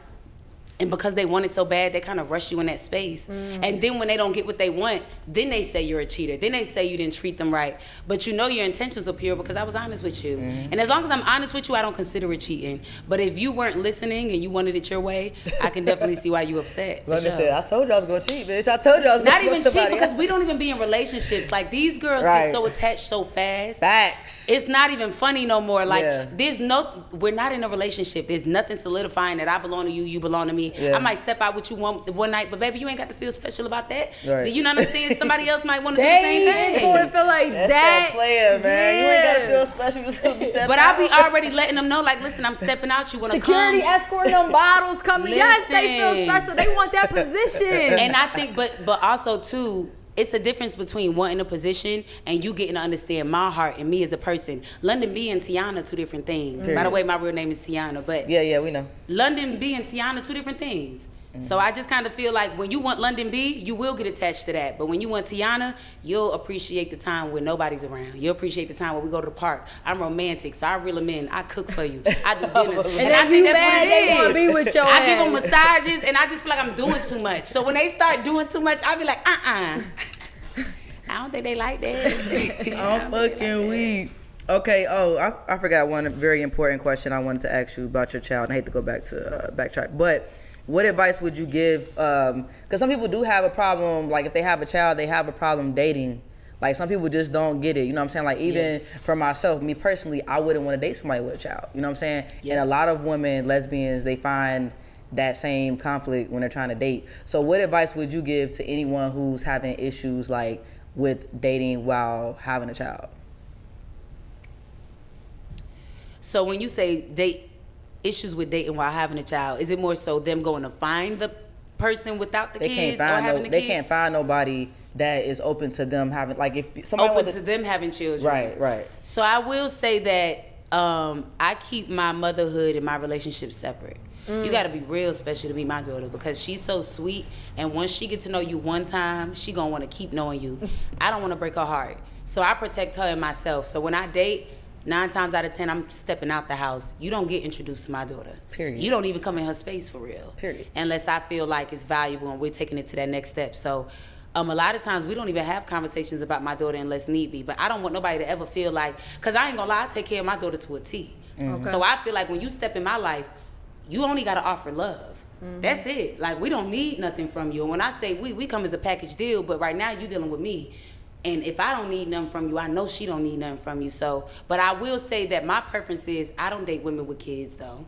And because they want it so bad, they kind of rush you in that space. Mm. And then when they don't get what they want, then they say you're a cheater. Then they say you didn't treat them right. But you know your intentions were pure because I was honest with you. Mm-hmm. And as long as I'm honest with you, I don't consider it cheating. But if you weren't listening and you wanted it your way, I can definitely see why you upset. for Londynn sure. said, I told you I was gonna cheat, bitch. I told you I was Not gonna even fuck cheat because else. we don't even be in relationships. Like these girls Right. get so attached so fast. Facts. It's not even funny no more. Like Yeah. there's no, we're not in a relationship. There's nothing solidifying that I belong to you, you belong to me. Yeah. I might step out with you one one night, but baby, you ain't got to feel special about that. Right. You know what I'm saying? Somebody else might want to do the They same ain't going feel like That's that. that player, man. You ain't gotta feel special. You just be stepping But I'll be already letting them know, like, listen, I'm stepping out. You want to come? Security escorting them bottles coming. Yes, they feel special. They want that position. and I think, but but also too, it's a difference between wanting a position and you getting to understand my heart and me as a person. Londynn B and Tiana, two different things. By the way, my real name is Tiana, but Yeah, yeah, we know. Londynn B and Tiana, two different things. Mm-hmm. So I just kind of feel like when you want Londynn B, you will get attached to that. But when you want Tiana, you'll appreciate the time when nobody's around. You'll appreciate the time when we go to the park. I'm romantic, so I reel them in. I cook for you. I do dinners. and, then I you think that's mad what it they wanna be with your I give them massages, and I just feel like I'm doing too much. So when they start doing too much, I'll be like, uh-uh. I don't think they like that. I'm fucking weak. Okay. Oh, I, I forgot one very important question I wanted to ask you about your child. And I hate to go back to uh, backtrack, but what advice would you give? Um, because some people do have a problem. Like if they have a child, they have a problem dating. Like some people just don't get it. You know what I'm saying? Like even for myself, me personally, I wouldn't want to date somebody with a child. You know what I'm saying? And a lot of women, lesbians, they find that same conflict when they're trying to date. So what advice would you give to anyone who's having issues like with dating while having a child? So when you say date issues with dating while having a child, is it more so them going to find the person without the They kids can't or find having no, the they can't find nobody that is open to them having like if somebody open to them having children. right, right. So I will say that um, I keep my motherhood and my relationship separate. You got to be real special to be my daughter because she's so sweet. And once she get to know you one time, she gonna want to keep knowing you. I don't want to break her heart, so I protect her and myself. So when I date. Nine times out of ten, I'm stepping out the house. You don't get introduced to my daughter. Period. You don't even come in her space for real. Period. Unless I feel like it's valuable and we're taking it to that next step. So, um, a lot of times we don't even have conversations about my daughter unless need be. But I don't want nobody to ever feel like, cause I ain't gonna lie, I take care of my daughter to a T. Okay. So I feel like when you step in my life, you only gotta offer love. That's it. Like we don't need nothing from you. And when I say we, we come as a package deal. But right now you dealing with me. And if I don't need nothing from you, I know she don't need nothing from you. So, but I will say that my preference is I don't date women with kids though,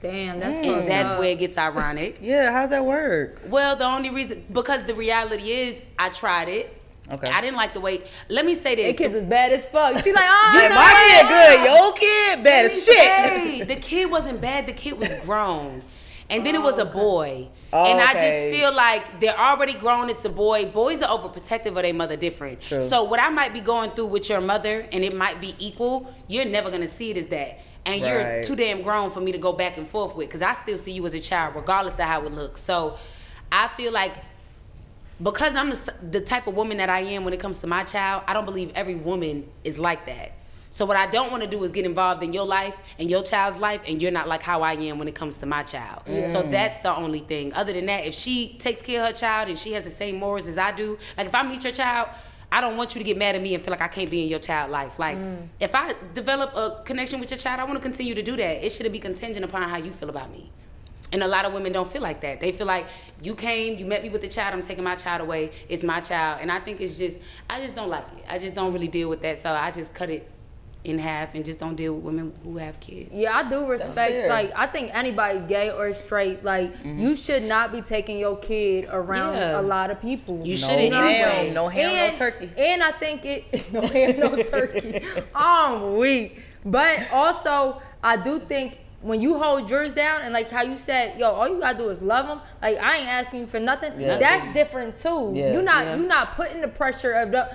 Damn, that's and that's up. where it gets ironic. Yeah, how's that work? Well, the only reason because the reality is I tried it. Okay. I didn't like the way. Let me say this. That kids was bad as fuck. She like, ah, oh, Hey, no, my kid good. Your kid bad as shit. Hey, the kid wasn't bad. The kid was grown, and then it was a oh, boy. Oh, and I okay. just feel like they're already grown. It's a boy. Boys are overprotective of their mother different. True. So what I might be going through with your mother, and it might be equal. You're never gonna see it as that. And you're too damn grown for me to go back and forth with, because I still see you as a child, regardless of how it looks. So I feel like because I'm the, the type of woman that I am when it comes to my child, I don't believe every woman is like that. So what I don't want to do is get involved in your life and your child's life, and you're not like how I am when it comes to my child. So that's the only thing. Other than that, if she takes care of her child and she has the same morals as I do, like if I meet your child, I don't want you to get mad at me and feel like I can't be in your child life. Like mm. if I develop a connection with your child, I want to continue to do that. It shouldn't be contingent upon how you feel about me. And a lot of women don't feel like that. They feel like you came, you met me with the child, I'm taking my child away. It's my child. And I think it's just, I just don't like it. I just don't really deal with that. So I just cut it in half and just don't deal with women who have kids. Yeah, I do respect. Like, I think anybody, gay or straight, like, mm-hmm. you should not be taking your kid around Yeah. a lot of people. You No shouldn't ham, no ham, no turkey. And I think it no ham, no turkey. I'm weak. But also, I do think when you hold yours down and like how you said, yo, all you gotta do is love them. Like I ain't asking you for nothing. Yeah. That's different too. Yeah. You not Yeah. you not putting the pressure of the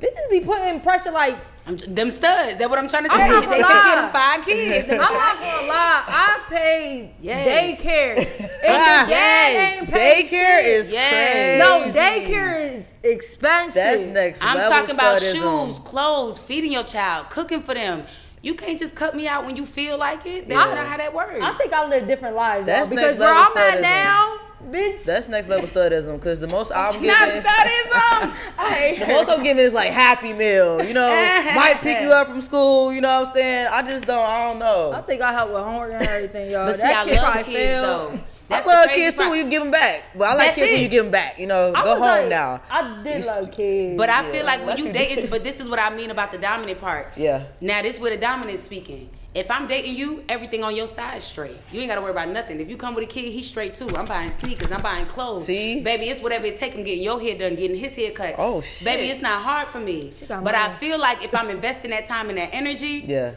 bitches be putting pressure like I'm j- them studs. That's what I'm trying to I'm tell you. They gonna take lie. five kids. I'm not gonna lie, I paid Yes. daycare. And Yes. ain't paid Daycare shit. is Yes. No, daycare is expensive. That's next I'm level talking about studism. shoes, clothes, feeding your child, cooking for them. You can't just cut me out when you feel like it. That's Yeah. not how that works. I think I live different lives, That's y'all, because next where I'm at studism. now, bitch. That's next level studism because the most I'm giving. not studism. I the most I'm giving is like Happy Meal. You know, might pick you up from school. You know what I'm saying? I just don't. I don't know. I think I help with homework and everything, y'all. But see, that I kid love probably kids failed. though. I love crazy kids too when you give them back, but I like That's kids when you give them back. You know, I go home like- now. I did love kids. But I Yeah, feel like when what you you dating, but this is what I mean about the dominant part. Yeah. Now this where the dominant speaking. If I'm dating you, everything on your side is straight. You ain't gotta worry about nothing. If you come with a kid, he's straight too. I'm buying sneakers. I'm buying clothes. See? baby, it's whatever it take him getting your hair done, getting his hair cut. Oh, shit. baby, it's not hard for me. got But I feel like if I'm investing that time and that energy, Yeah.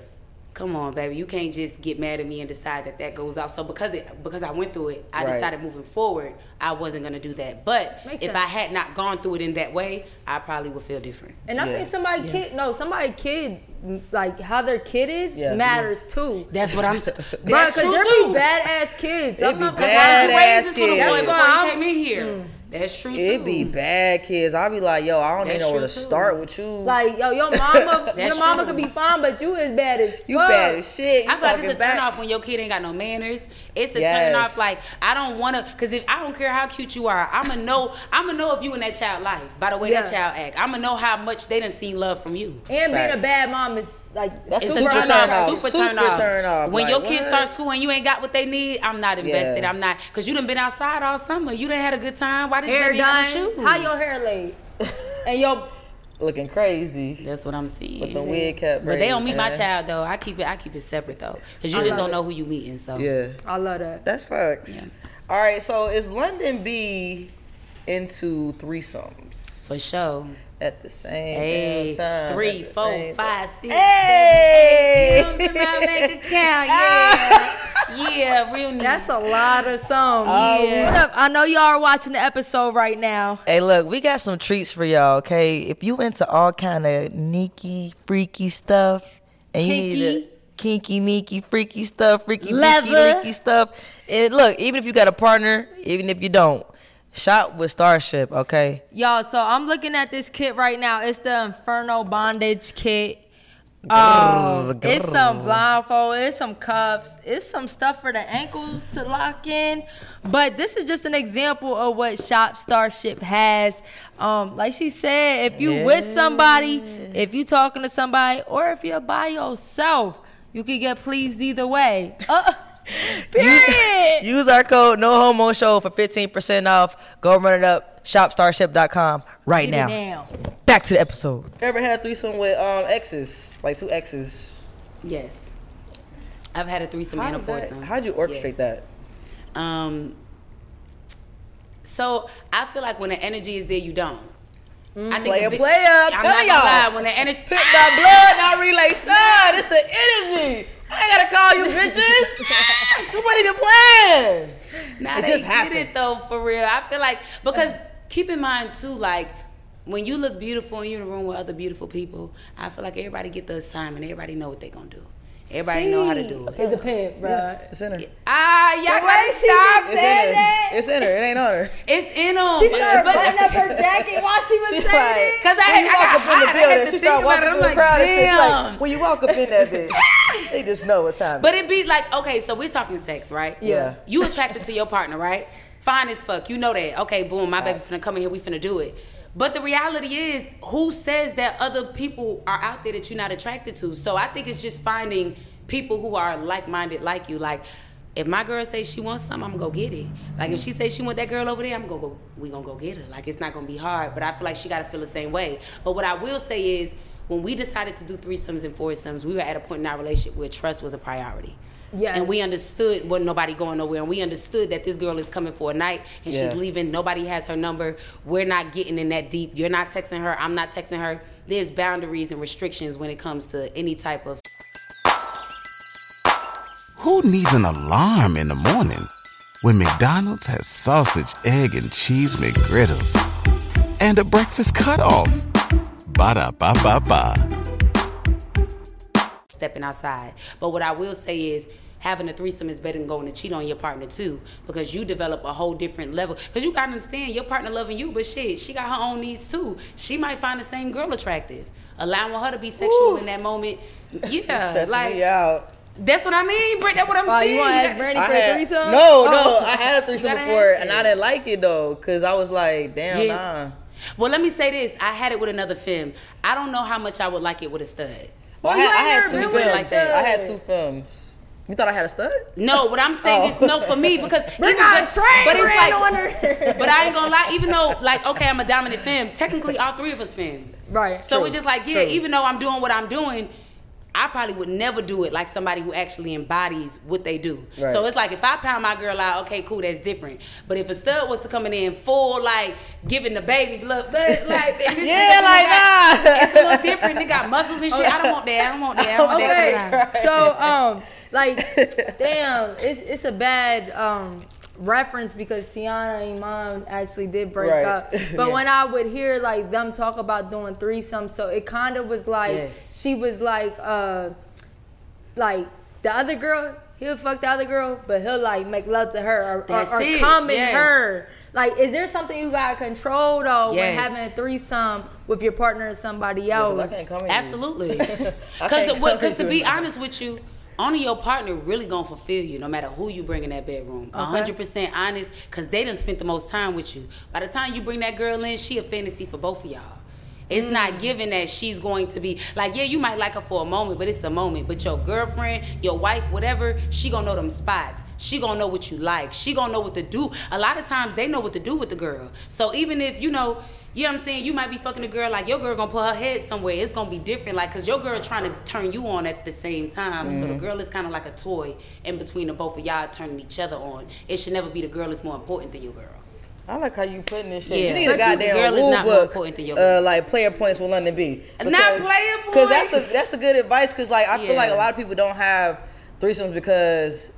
Come on, baby, you can't just get mad at me and decide that that goes off. So because it because I went through it, I Right. decided moving forward I wasn't gonna do that. But Makes if sense. I had not gone through it in that way, I probably would feel different. and I Yeah. think somebody kid, no, somebody kid, like how their kid is Yeah. matters too. That's what I'm. Bro, That's because true there too. be badass kids. It I'm be not That's why lie. you Badass this little boy kids. before I'm- you came in here. That's true It too. be bad kids. I be like, yo, I don't even know where to too. start with you. Like, yo, your mama, That's your mama true. could be fine, but you is bad as you fuck. bad as shit. You I feel like it's a turn off when your kid ain't got no manners. It's a Yes. turn off. Like I don't want to, cause if I don't care how cute you are, I'ma know. I'ma know if you in that child life by the way that child act. I'ma know how much they done seen love from you. And being a bad mom is like That's It's a a super turn turn off. off. Super, Super turn off. turn off. When Like, your kids what? start school and you ain't got what they need, I'm not invested. Yeah. I'm not, cause you done been outside all summer. You done had a good time. Why did hair you have done. no shoes? How your hair laid? and your Looking crazy That's what I'm seeing. with the wig cap. But they don't braids, meet my child though. I keep it. I keep it separate though, cause you I just don't it. know who you meeting. So Yeah, I love that. that's facts. All right, so is Londynn B into threesomes for sure. at the same Hey, time? three, at the four, same five, six, Hey! seven, eight. Comes in my bank account. Yeah, yeah, real nigga. That's a lot of songs. Oh, What up? I know y'all are watching the episode right now. Hey, look, we got some treats for y'all. Okay, if you into all kind of sneaky, freaky stuff, and you need Kinky. kinky, neaky, freaky stuff, freaky, Leather. deaky, leaky stuff. And look, even if you got a partner, even if you don't, shop with Starship, okay? Y'all, so I'm looking at this kit right now. It's the Inferno Bondage Kit. Um, it's some blindfold, it's some cuffs, it's some stuff for the ankles to lock in. But this is just an example of what Shop Starship has. Um, like she said, if you with somebody, if you talking to somebody, or if you're by yourself, you can get pleased either way. Uh, period. Use our code No Homo Show for 15% off. Go run it up. ShopStarship.com right Get now. Back to the episode. Ever had a threesome with um exes, like two exes? Yes. I've had a threesome and a did that- foursome. how'd you orchestrate that? Um. So I feel like when the energy is there, you don't. I think Player, the big- player, I'm I'm not gonna y'all. lie, When the energy, Pit by blood, not relation. It's the energy. I gotta call you bitches. you wasn't even playing. Nah, It they just did happened. it though, for real. I feel like because keep in mind too, like when you look beautiful and you're in a room with other beautiful people, I feel like everybody get the assignment. Everybody know what they gonna do. Everybody know how to do it. It's a pimp, bro. It's in her. Ah, y'all gotta stop. just It's said in her. that. It's in her. It ain't on her. It's in them. She started but, buttoning up her jacket while she was She's saying like, it. Cause I when had- you I walk got up in the hot. I had building, to she start walking it. I'm through the like, crowd and shit. She's like, when you walk up in that bitch, they just know what time. It's. But it be like, okay, so we're talking sex, right? Yeah. You attracted to your partner, right? Fine as fuck. You know that. Okay, boom, my baby Facts. finna come in here, we finna do it. But the reality is, who says that other people are out there that you're not attracted to? So I think it's just finding people who are like-minded like you. Like, if my girl says she wants something, I'm gonna go get it. Like if she says she want that girl over there, I'm gonna go. We gonna go get her. Like it's not gonna be hard. But I feel like she gotta feel the same way. But what I will say is, when we decided to do threesomes and foursomes, we were at a point in our relationship where trust was a priority. Yes. And we understood wasn't nobody going nowhere. And we understood that this girl is coming for a night and Yeah. she's leaving. Nobody has her number. We're not getting in that deep. You're not texting her. I'm not texting her. There's boundaries and restrictions when it comes to any type of Who needs an alarm in the morning when McDonald's has sausage, egg, and cheese McGriddles and a breakfast cutoff? Ba da ba ba ba. Stepping outside. But what I will say is having a threesome is better than going to cheat on your partner too because you develop a whole different level because you gotta understand your partner loving you but shit she got her own needs too she might find the same girl attractive allowing her to be sexual in that moment yeah like me out. that's what I mean Britt that's what I'm oh, Wow, saying you want to ask got- Brandy I for had, a threesome? No, Oh. no, I had a threesome gotta before, and it. I didn't like it though, cause I was like, damn, Yeah. nah. well let me say this I had it with another femme I don't know how much I would like it with a stud Well, I had, I had two femmes. like that. I had two femmes. You thought I had a stud? No, what I'm saying Oh. is no for me because Bring even- out a but, train but it's like, on her. but I ain't gonna lie. Even though like okay, I'm a dominant femme. Technically, all three of us femmes. Right, So true, it's just like yeah. true. Even though I'm doing what I'm doing. I probably would never do it like somebody who actually embodies what they do. Right. So it's like if I pound my girl out, okay, cool, that's different. But if a stud was to come in full like giving the baby blood, but like this Yeah, like, got- nah. it's a little different. They got muscles and shit. I don't want that. I don't want that. I don't want that. Okay, so um, like, damn, it's it's a bad um reference because Tiana and Iman actually did break Right. up. But when I would hear like them talk about doing threesomes, so it kind of was like Yes. she was like uh, like the other girl. He'll fuck the other girl, but he'll like make love to her or, or, That's or it, come in yes. her. Like, is there something you got control though when having a threesome with your partner or somebody else? I can't come. Absolutely. can't Because because to to be honest with you, only your partner really gonna fulfill you, no matter who you bring in that bedroom. A hundred percent honest, because they done spent the most time with you. By the time you bring that girl in, she a fantasy for both of y'all. It's Mm. not given that she's going to be like, yeah, you might like her for a moment, but it's a moment. But your girlfriend, your wife, whatever, she gonna know them spots. She gonna know what you like. She gonna know what to do. A lot of times they know what to do with the girl. So even if you know, you know what I'm saying, you might be fucking a girl like your girl gonna put her head somewhere. It's gonna be different, like cause your girl trying to turn you on at the same time. So the girl is kind of like a toy in between the both of y'all turning each other on. It should never be the girl is more important than your girl. I like how you putting this shit. Yeah. You need a But you- the goddamn girl is rule not more book, important than your uh, like player points with Londynn B. Not player points. Because that's a that's a good advice. Because like I feel like a lot of people don't have threesomes because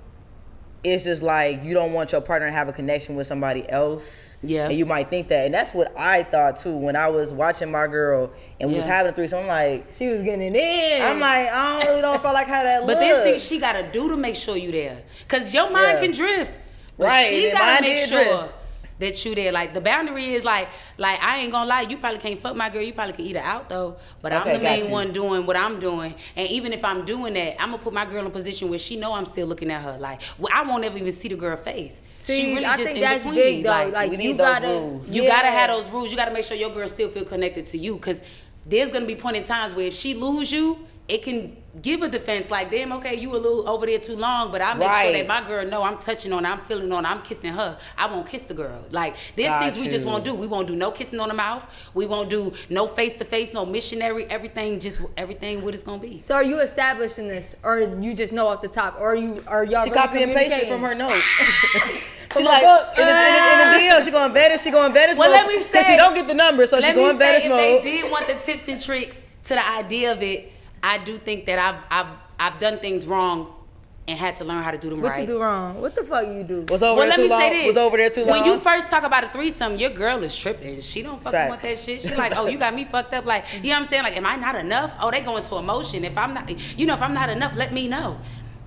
it's just like you don't want your partner to have a connection with somebody else. Yeah. And you might think that. And that's what I thought too when I was watching my girl and we was having a threesome. I'm like, She was getting it in. I'm like, I don't really don't feel like how that But looks. there's things she gotta do to make sure you there. Cause your mind Yeah. can drift. But Right, She and gotta make sure drift. That you there. Like the boundary is like, like I ain't gonna lie, you probably can't fuck my girl. You probably could eat her out though. But Okay, I'm the main you. one doing what I'm doing. And even if I'm doing that, I'm gonna put my girl in a position where she know I'm still looking at her. Like well, I won't ever even see the girl face. See, she really I just think in that's between. big though. Like, Like, we you those gotta, rules. you yeah. gotta have those rules. You gotta make sure your girl still feel connected to you. Cause there's gonna be point in times where if she lose you, it can give a defense like, damn, okay, you a little over there too long, but I make sure that my girl know I'm touching on, her, I'm feeling on, her, I'm kissing her. I won't kiss the girl. Like there's Got things we just won't do. We won't do no kissing on the mouth. We won't do no face to face, no missionary. Everything just everything what it's gonna be. So are you establishing this, or is you just know off the top, or are you are y'all? She really copy and pasted from her notes. she like book. in the, in, the, in the deal. She going vanish. She going vanish Well, mode let me because she don't get the number, so she Let me going say, vanish if mode. they did want the tips and tricks to the idea of it, I do think that I've I've I've done things wrong and had to learn how to do them What right. What you do wrong? What the fuck you do? Was over well, there let too me long. say this. Was over there too long. When you first talk about a threesome, your girl is tripping. She don't fucking want that shit. She like, oh, you got me fucked up. Like, you know what I'm saying? Like, am I not enough? Oh, they go into emotion. If I'm not, you know, if I'm not enough, let me know.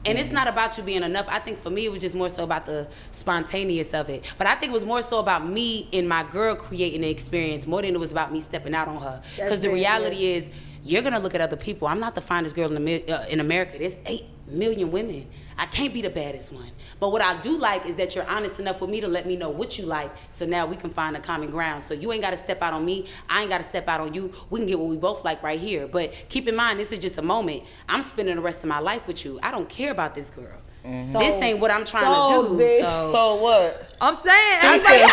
And it's not about you being enough. I think for me, it was just more so about the spontaneous of it. But I think it was more so about me and my girl creating the experience more than it was about me stepping out on her. Because the reality good. is, you're gonna look at other people. I'm not the finest girl in, Amer- uh, in America. There's eight million women. I can't be the baddest one. But what I do like is that you're honest enough with me to let me know what you like. So now we can find a common ground. So you ain't gotta step out on me. I ain't gotta step out on you. We can get what we both like right here. But keep in mind, this is just a moment. I'm spending the rest of my life with you. I don't care about this girl. Mm-hmm. this ain't what I'm trying sold, to do. bitch. So, so what? I'm saying. Tisha, everybody-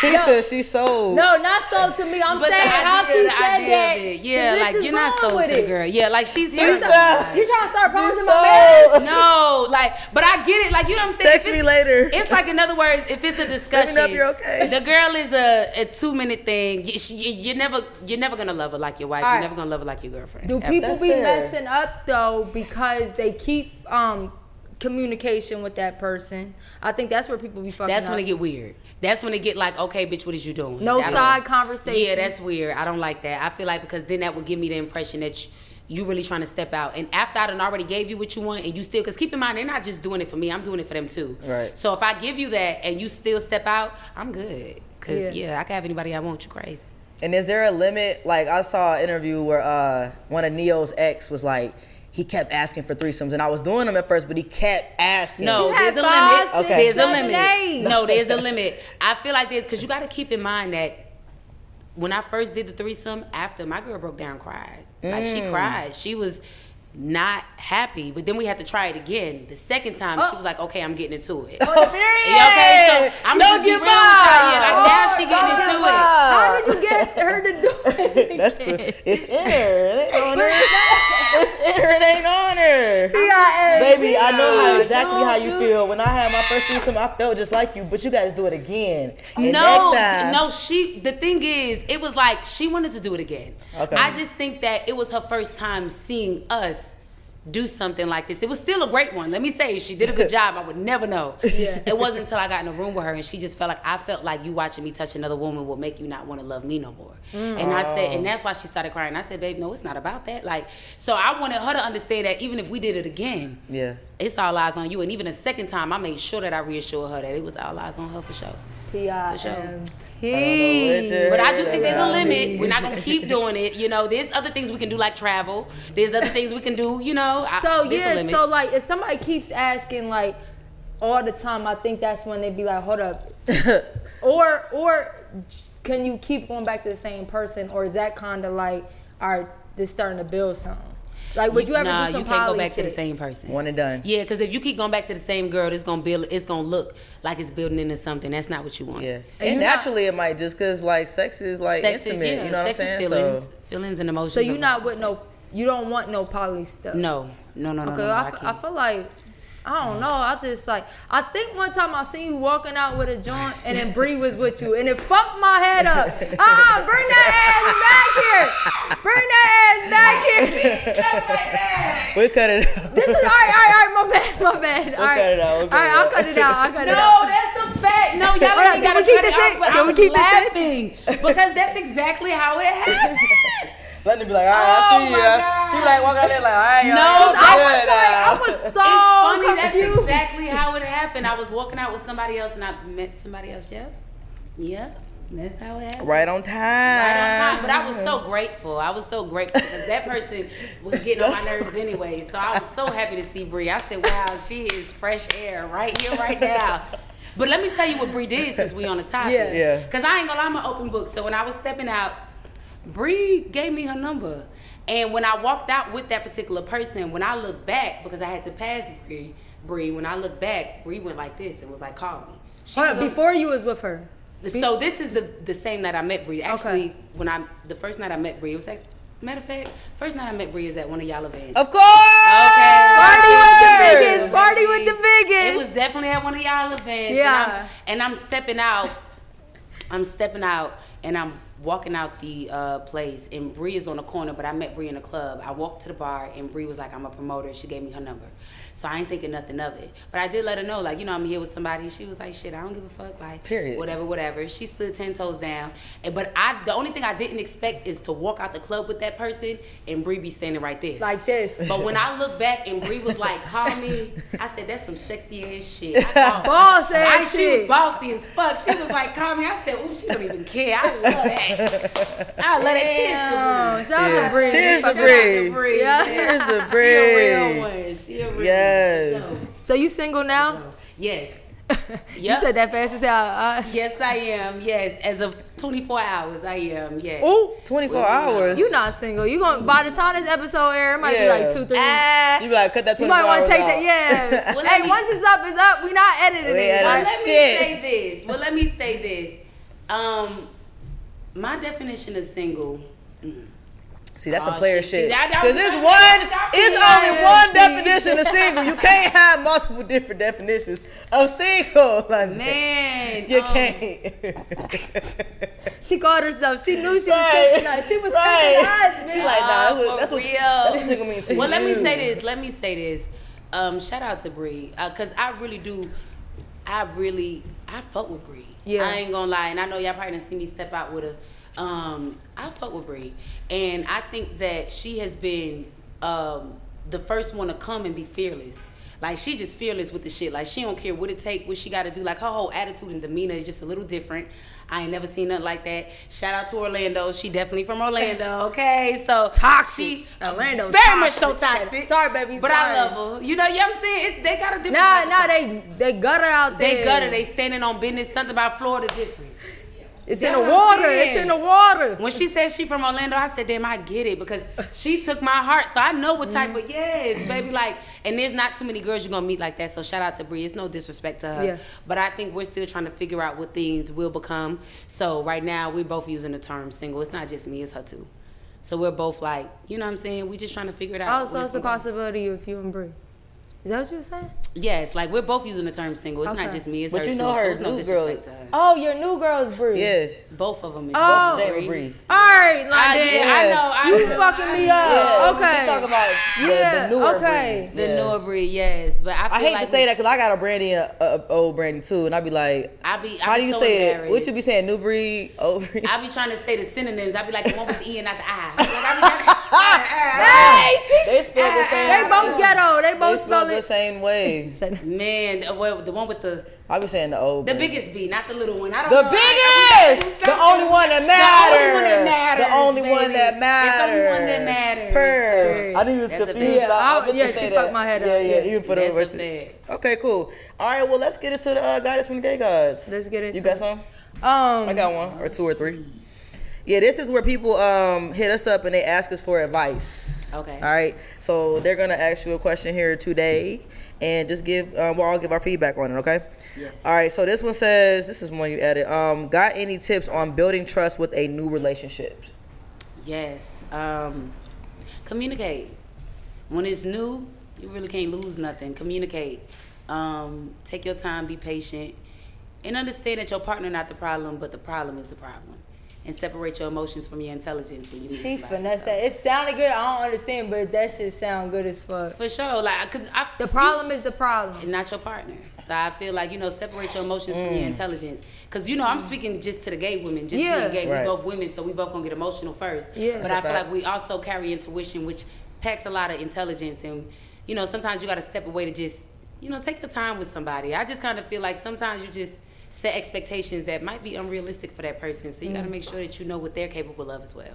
Tisha, she sold. No, not sold to me. I'm but saying the how idea- she the said that. it, yeah, like you're not sold to the it. girl. Yeah, like she's here. Tisha. You trying to start She promising my sold. man? No, like, but I get it. Like, you know what I'm saying? Text me later. It's like, in other words, if it's a discussion, know if you're okay. The girl is a, a two minute thing. You, she, you're never, you're never gonna love her like your wife. All You're never gonna love her like your girlfriend. Do ever. people That's be fair. messing up though because they keep um communication with that person? I think that's where people be fucking That's up. when it get weird. That's when it get like, okay, bitch, what is you doing? No I side conversation. Yeah, that's weird. I don't like that. I feel like because then that would give me the impression that you, you really trying to step out. And after I done already gave you what you want, and you still, because keep in mind, they're not just doing it for me. I'm doing it for them too. Right. So if I give you that and you still step out, I'm good. Cause Yeah. yeah, I can have anybody I want. You crazy. And is there a limit? Like I saw an interview where uh, one of Neo's ex was like, he kept asking for threesomes, and I was doing them at first, but he kept asking. No, You had there's a five, limit. six, There's a limit. eight. No, there's a limit. I feel like this because you got to keep in mind that when I first did the threesome, after my girl broke down, cried. Like she Mm. cried. She was not happy. But then we had to try it again. The second time, she was like, "Okay, I'm getting into it." Oh, period. Yeah, okay, so I'm Don't just give real with y'all. Yeah, like up. now she getting into it. How did you get her to do it? That's it's in her. It ain't on her. It's her. It ain't on her. Baby, I know how exactly how you feel. When I had my first threesome, I felt just like you, but you guys do it again. And no, next time, no, she. The thing is, it was like she wanted to do it again. Okay. I just think that it was her first time seeing us do something like this. It was still a great one. Let me say, she did a good job. I would never know. Yeah. It wasn't until I got in a room with her and she just felt like I felt like you watching me touch another woman will make you not want to love me no more. Mm. And I said, and that's why she started crying. I said, babe, no, it's not about that. Like, so I wanted her to understand that even if we did it again, yeah. it's all eyes on you. And even a second time, I made sure that I reassured her that it was all eyes on her for sure. P.I.M.P. But I do think there's a limit. We're not gonna keep doing it. You know, there's other things we can do like travel. There's other things we can do. You know. I- So yeah, so like if somebody keeps asking like all the time, I think that's when they'd be like, hold up, or or can you keep going back to the same person, or is that kind of like, all right, this starting to build something? Like, would you ever nah, do some you can't go poly back to the same person. One and done. Yeah, because if you keep going back to the same girl, it's gonna build. It's gonna look like it's building into something. That's not what you want. Yeah. And And, you not- naturally, it might just because like sex is like sex intimate. is yeah, you know what I'm saying? feelings, So feelings and emotions. So you are- not with no, you don't want no poly stuff. No, no, no, no, Okay, no. no, I, I f- I can't. feel like I don't know. I just like I think one time I seen you walking out with a joint and then Bree was with you and it fucked my head up. Ah, bring that ass back here. Bring that ass back here. Stuff like that. We cut it out. This is all right, all right, all right. My bad, my bad. All right, cut it out, we'll cut all right, it I'll cut it out. I'll cut it out. No, that's a fact. No, y'all Hold on, ain't gotta keep cut this it out, in? but Can we I'm keep this laughing because that's exactly how it happened. Let me be like, all right, Oh I see my ya. She be like, walk out there like, all right, y'all. No, y'all I good was like, I was so it's funny. That's exactly how it happened. I was walking out with somebody else and I met somebody else. Yep, yep. That's how it happened. Right on time. Right on time. But I was so grateful. I was so grateful because that person was getting on my nerves anyway. So I was so happy to see Bree. I said, wow, she is fresh air right here, right now. But let me tell you what Bree did since we on the topic. Yeah. Yeah. Because I ain't gonna lie, I'm an open book. So when I was stepping out, Bree gave me her number. And when I walked out with that particular person, when I looked back, because I had to pass Bree, Bree, when I looked back, Bree went like this and was like, call me. She before you was with her. so this is the the same night I met Bree. Actually, Okay. when I the first night I met Bree, it was like matter of fact, first night I met Bree is at one of y'all events. Of course. Okay. Party with the biggest. Party with the biggest. It was definitely at one of y'all events. Yeah. And I'm, and I'm stepping out. I'm stepping out and I'm walking out the uh, place and Bree is on the corner, but I met Bree in the club. I walked to the bar and Bree was like, I'm a promoter. She gave me her number. So I ain't thinking nothing of it. But I did let her know, like, you know, I'm here with somebody. She was like, shit, I don't give a fuck. Like, Period. whatever, whatever. She stood 10 toes down. And, but I, the only thing I didn't expect is to walk out the club with that person and Bree be standing right there. like this. But when I look back and Bree was like, call me, I said, that's some sexy ass shit. I thought, Boss I, ass she was shit. bossy as fuck. She was like, call me. I said, ooh, she don't even care. I love that. I love that. Damn. Cheers Shout out Yeah. to Bree. Cheers to to Bree. Bree. Yeah. Cheers to She a real one. She a real Yes. one. So, So you single now? yes. You said that fast as hell. Uh, Yes, I am. Yes. As of 24 hours, I am. Yes. Ooh, 24 hours. you not single. You going to by the time this episode air, it might be like two, three. Ah, You be like, cut that you 24 might want to take out. that. Yeah. Well, hey, me- once it's up, it's up. We not editing We it. Well, it. let me say this. Well, let me say this. Um, my definition of single. See, that's Oh, some player shit. shit. See, that- that Because it's one, that- it's only one definition of single. You can't have multiple different definitions of single. Like, Man, you um, can't. She called herself. She knew she was Right. She was Right. She like, nah, Ah, that's what, that's what, that's what single means to Well, let me say this. Let me say this. Um, shout out to Bree, uh, cause I really do. I really, I fuck with Bree. Yeah. I ain't gonna lie, and I know y'all probably didn't see me step out with her. Um, I fuck with Bree, and I think that she has been um, the first one to come and be fearless. Like she just fearless with the shit. Like she don't care what it take, what she got to do. Like her whole attitude and demeanor is just a little different. I ain't never seen nothing like that. Shout out to Orlando. She definitely from Orlando. Okay, so Toxic. She Orlando very much so toxic. Sorry, baby, but sorry. I love her. You know, you know what I'm saying? It, they got a different. Nah, nah, they they gutter out there. They gutter. They standing on business. Something about Florida different. It's That's in the water. It's in the water. When she said she from Orlando, I said, damn, I get it because she took my heart. So I know what type Mm-hmm. of yes, baby. Like, and there's not too many girls you're gonna meet like that. So shout out to Bree. It's no disrespect to her. Yeah. But I think we're still trying to figure out what things will become. So right now we're both using the term single. It's not just me, it's her too. So we're both like, you know what I'm saying? We just trying to figure it out. Also, We're it's a possibility if you and Bree. Is that what you were saying? Yes, like we're both using the term single. It's not just me, it's But her you too. know so her it's no new girl- her. Oh, your new girl's Bree. Yes. Both of them is Oh. both Name Bree. Bree. All right, I, like yeah, that. I know. I You know, fucking I me up. Yeah, okay. She talking about the, Yeah, the newer okay. Bree. The Yeah. newer Bree, yes, but I, feel I hate like to say that because I got a brandy, and a, a old brandy too, and I'd be like, I be. I how do you so say it? What you be saying? New breed, old breed. I be trying to say the synonyms. I be like the one with the e and not the i. Like, I be trying to, Hey, she, They spell the same. they both ghetto. They They both spell spell the same way. man, the, well, the one with the I be saying the old. the breed. biggest B, not the little one. I don't The know. biggest, the only one that matters. The only one that matters. The only one that baby. It's the only one that matters. matters. Per. I knew you was That's a confused. big- but I, I Yeah, meant yeah, she that. fucked my head up, Yeah, yeah, yeah. even for the That's a version. fact. Okay, cool. All right, well, let's get into the uh, guidance from the gay gods. Let's get into You got some? Um, I got one or two or three. Yeah, this is where people um, hit us up and they ask us for advice. Okay. All right. So they're gonna ask you a question here today, and just give um, we'll all give our feedback on it. Okay. Yes. All right. So this one says this is one you added. Um, got any tips on building trust with a new relationship? Yes. Um, communicate. When it's new You really can't lose nothing. Communicate. Um, take your time. Be patient, and understand that your partner not the problem, but the problem is the problem. And separate your emotions from your intelligence when you meet She somebody. finessed that. It sounded good. I don't understand, but that shit sound good as fuck. For sure. Like, cause I, The problem is the problem. and not your partner. So I feel like you know, separate your emotions from your mm. intelligence. Cause you know, I'm speaking just to the gay women, just Yeah. being gay. Right. We both women, so we both gonna get emotional first. Yeah. But That's a I feel fact. like we also carry intuition, which packs a lot of intelligence, and you know, sometimes you gotta step away to just, you know, take your time with somebody. I just kind of feel like sometimes you just set expectations that might be unrealistic for that person. So you gotta make sure that you know what they're capable of as well.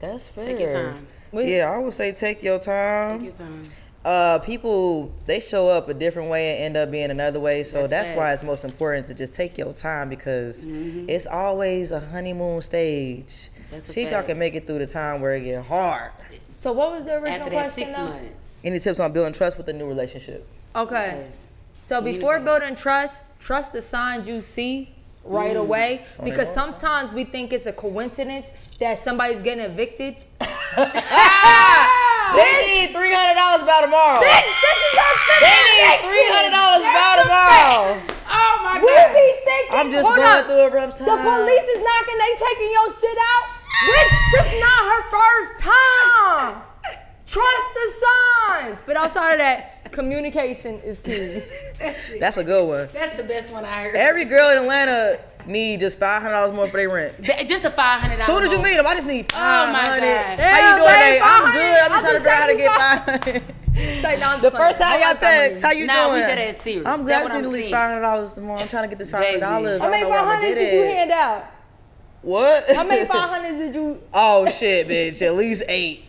That's fair. Take your time. Yeah, I would say take your time. Take your time. uh people they show up a different way and end up being another way so That's that's, why it's most important to just take your time because Mm-hmm. it's always a honeymoon stage That's see if y'all can make it through the time where it get hard So what was the original After that question? six though? months. any tips on building trust with a new relationship Okay. Yes. So before building trust, trust the signs you see Mm. right away Oh, because sometimes we think it's a coincidence that somebody's getting evicted. they need $300 by tomorrow Bitch, this is our they need $300 by tomorrow Oh my We god. be thinking. i'm just going up, through a rough time The police is knocking, they taking your shit out. Bitch, this not her first time. Trust the signs. But outside of that, communication is key. that's a good one That's the best one I heard. every girl in atlanta need just $500 more for their rent Just a five hundred dollars. Soon as you meet them, I just need Oh my 500. God. How you doing babe, today? I'm good. I'm just trying to just figure out how to sent get you 500. It's like, no, The just first time y'all want some text, how money. you Nah, we doing? dead ass serious. I'm good. I just need I'm at least five hundred dollars more. I'm trying to get this five hundred dollars. How I many don't know where I'm gonna hundreds get did you hand out? What? How many five hundreds did you? oh shit, bitch! At least eight.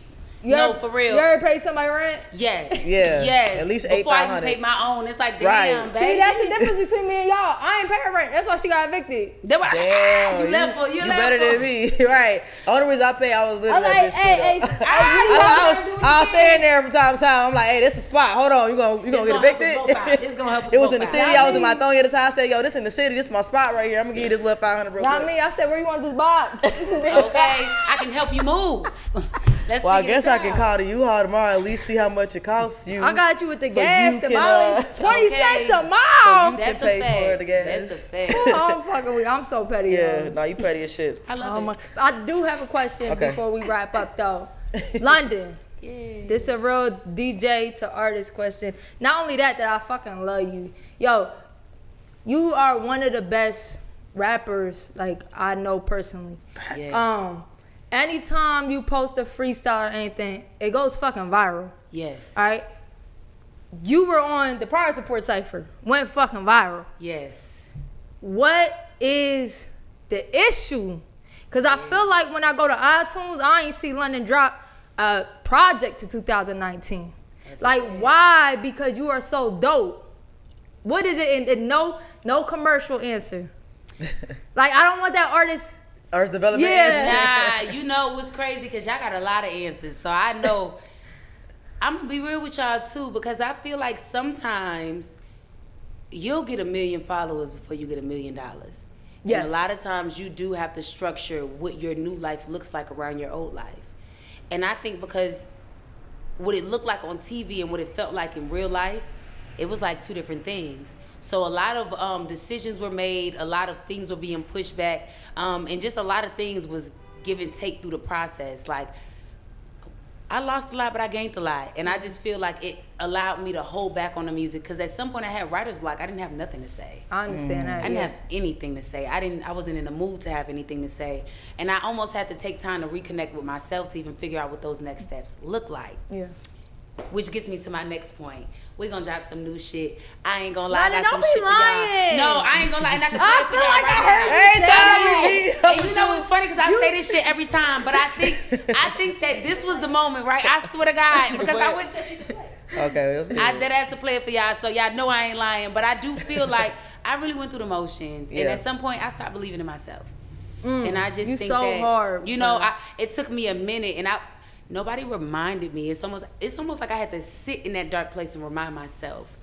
You No, ever- for real. You ever pay somebody rent? Yes. Yeah, Yes. at least eight, Before I even 500. paid my own, it's like damn, Right. baby. See, that's the difference between me and y'all. I ain't paying rent. That's why she got evicted. That why- Damn, you left for you, you left better for. than me, right? The only reason I pay, I was living I was that like, bitch hey, hey, though. hey, you I, I was, do I was staying there from time to time. I'm like, hey, this is a spot. Hold on, you gonna you gonna get gonna help us evicted? It's gonna help it was in the city. I was in my thong at the time. I said, yo, this in the city. This is my spot right here. I'm gonna give you this little 500 real Not quick. me. I said, where you want this box? Okay, I can help you move. Let's Well, I guess I can call the U-Haul tomorrow. At least see how much it costs you. I got you with the So gas, the can, mileage, uh, twenty Okay. cents a mile. So mile. you- That's can a pay fact. for the gas. That's a fact. I'm fucking with. I'm so petty. Yeah, yo. no, you petty as shit. I love Oh it. I do have a question Okay. before we wrap up though. Londynn. Yeah. This a real DJ to artist question. Not only that, that I fucking love you. Yo, you are one of the best rappers like I know personally. Yeah. Um, anytime you post a freestyle or anything, it goes fucking viral. yes. All right. You were on the Prior Support Cipher, went fucking viral. Yes. What is the issue? Cause I feel like when I go to iTunes, I ain't see Londynn drop a project to 2019. like why? Because you are so dope. What is it? And, and no, no commercial answer. like I don't want that artist. Earth development. Yeah. Nah, you know what's crazy because y'all got a lot of answers. So I know I'm gonna be real with y'all too because I feel like sometimes you'll get a million followers before you get a million dollars. Yes. And a lot of times you do have to structure what your new life looks like around your old life. And I think because what it looked like on TV and what it felt like in real life, it was like two different things. So a lot of um, decisions were made, a lot of things were being pushed back, um, and just a lot of things was give and take through the process. Like I lost a lot, but I gained a lot, and I just feel like it allowed me to hold back on the music because at some point I had writer's block. I didn't have nothing to say. I understand that. I didn't yeah. have anything to say. I didn't. I wasn't in the mood to have anything to say, and I almost had to take time to reconnect with myself to even figure out what those next steps look like. yeah. Which gets me to my next point. We're gonna drop some new shit. I ain't gonna lie. I Londynn, got don't some be shit for lying. y'all. No, I ain't gonna lie. And I, can I play it feel y'all like I right heard now. you Every time we meet And you know what's funny? Because I say this shit every time, but I think I think that this was the moment, right? I swear to God, because I went. Okay, let's hear I did ask to play it for y'all, so y'all know I ain't lying. But I do feel like I really went through the motions, and at some point I stopped believing in myself. Mm, and I just you think so that hard, you know. I, it took me a minute, and I nobody reminded me. It's almost it's almost like I had to sit in that dark place and remind myself.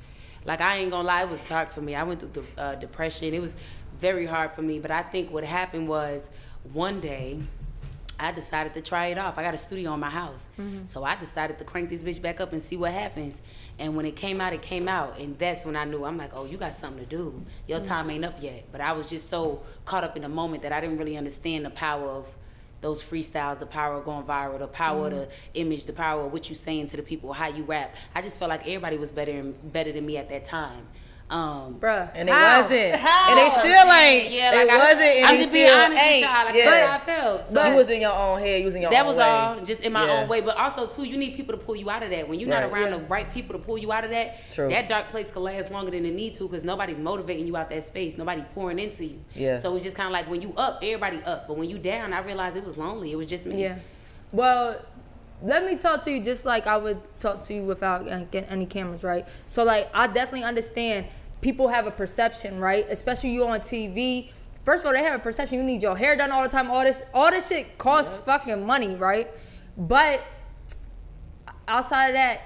Like I ain't gonna lie, it was dark for me. I went through the uh, depression. It was very hard for me. But I think what happened was one day I decided to try it off. I got a studio in my house. So I decided to crank this bitch back up and see what happens. And when it came out, it came out. And that's when I knew, I'm like, oh, you got something to do. Your time ain't up yet. But I was just so caught up in the moment that I didn't really understand the power of those freestyles, the power of going viral, the power of the mm-hmm. image, the power of what you saying to the people, how you rap. I just felt like everybody was better better than me at that time. Um, Bruh. And it how? wasn't. How? And they still ain't. yeah, they like I, wasn't and I'm just being still honest with ain't. y'all. Like yeah. I felt. So you was in your own head, you was in your that own was way. all just in my Yeah. own way. But also too, you need people to pull you out of that. When you're not around Yeah. the right people to pull you out of that, True. that dark place could last longer than it need to because nobody's motivating you out that space. Nobody pouring into you. Yeah. So it's just kind of like when you up, everybody up. But when you down, I realized it was lonely. It was just me. Yeah. Well, let me talk to you just like I would talk to you without getting any cameras, right? So like I definitely understand people have a perception, right? Especially you on TV. First of all, they have a perception you need your hair done all the time. All this, all this shit costs fucking money, right? But outside of that,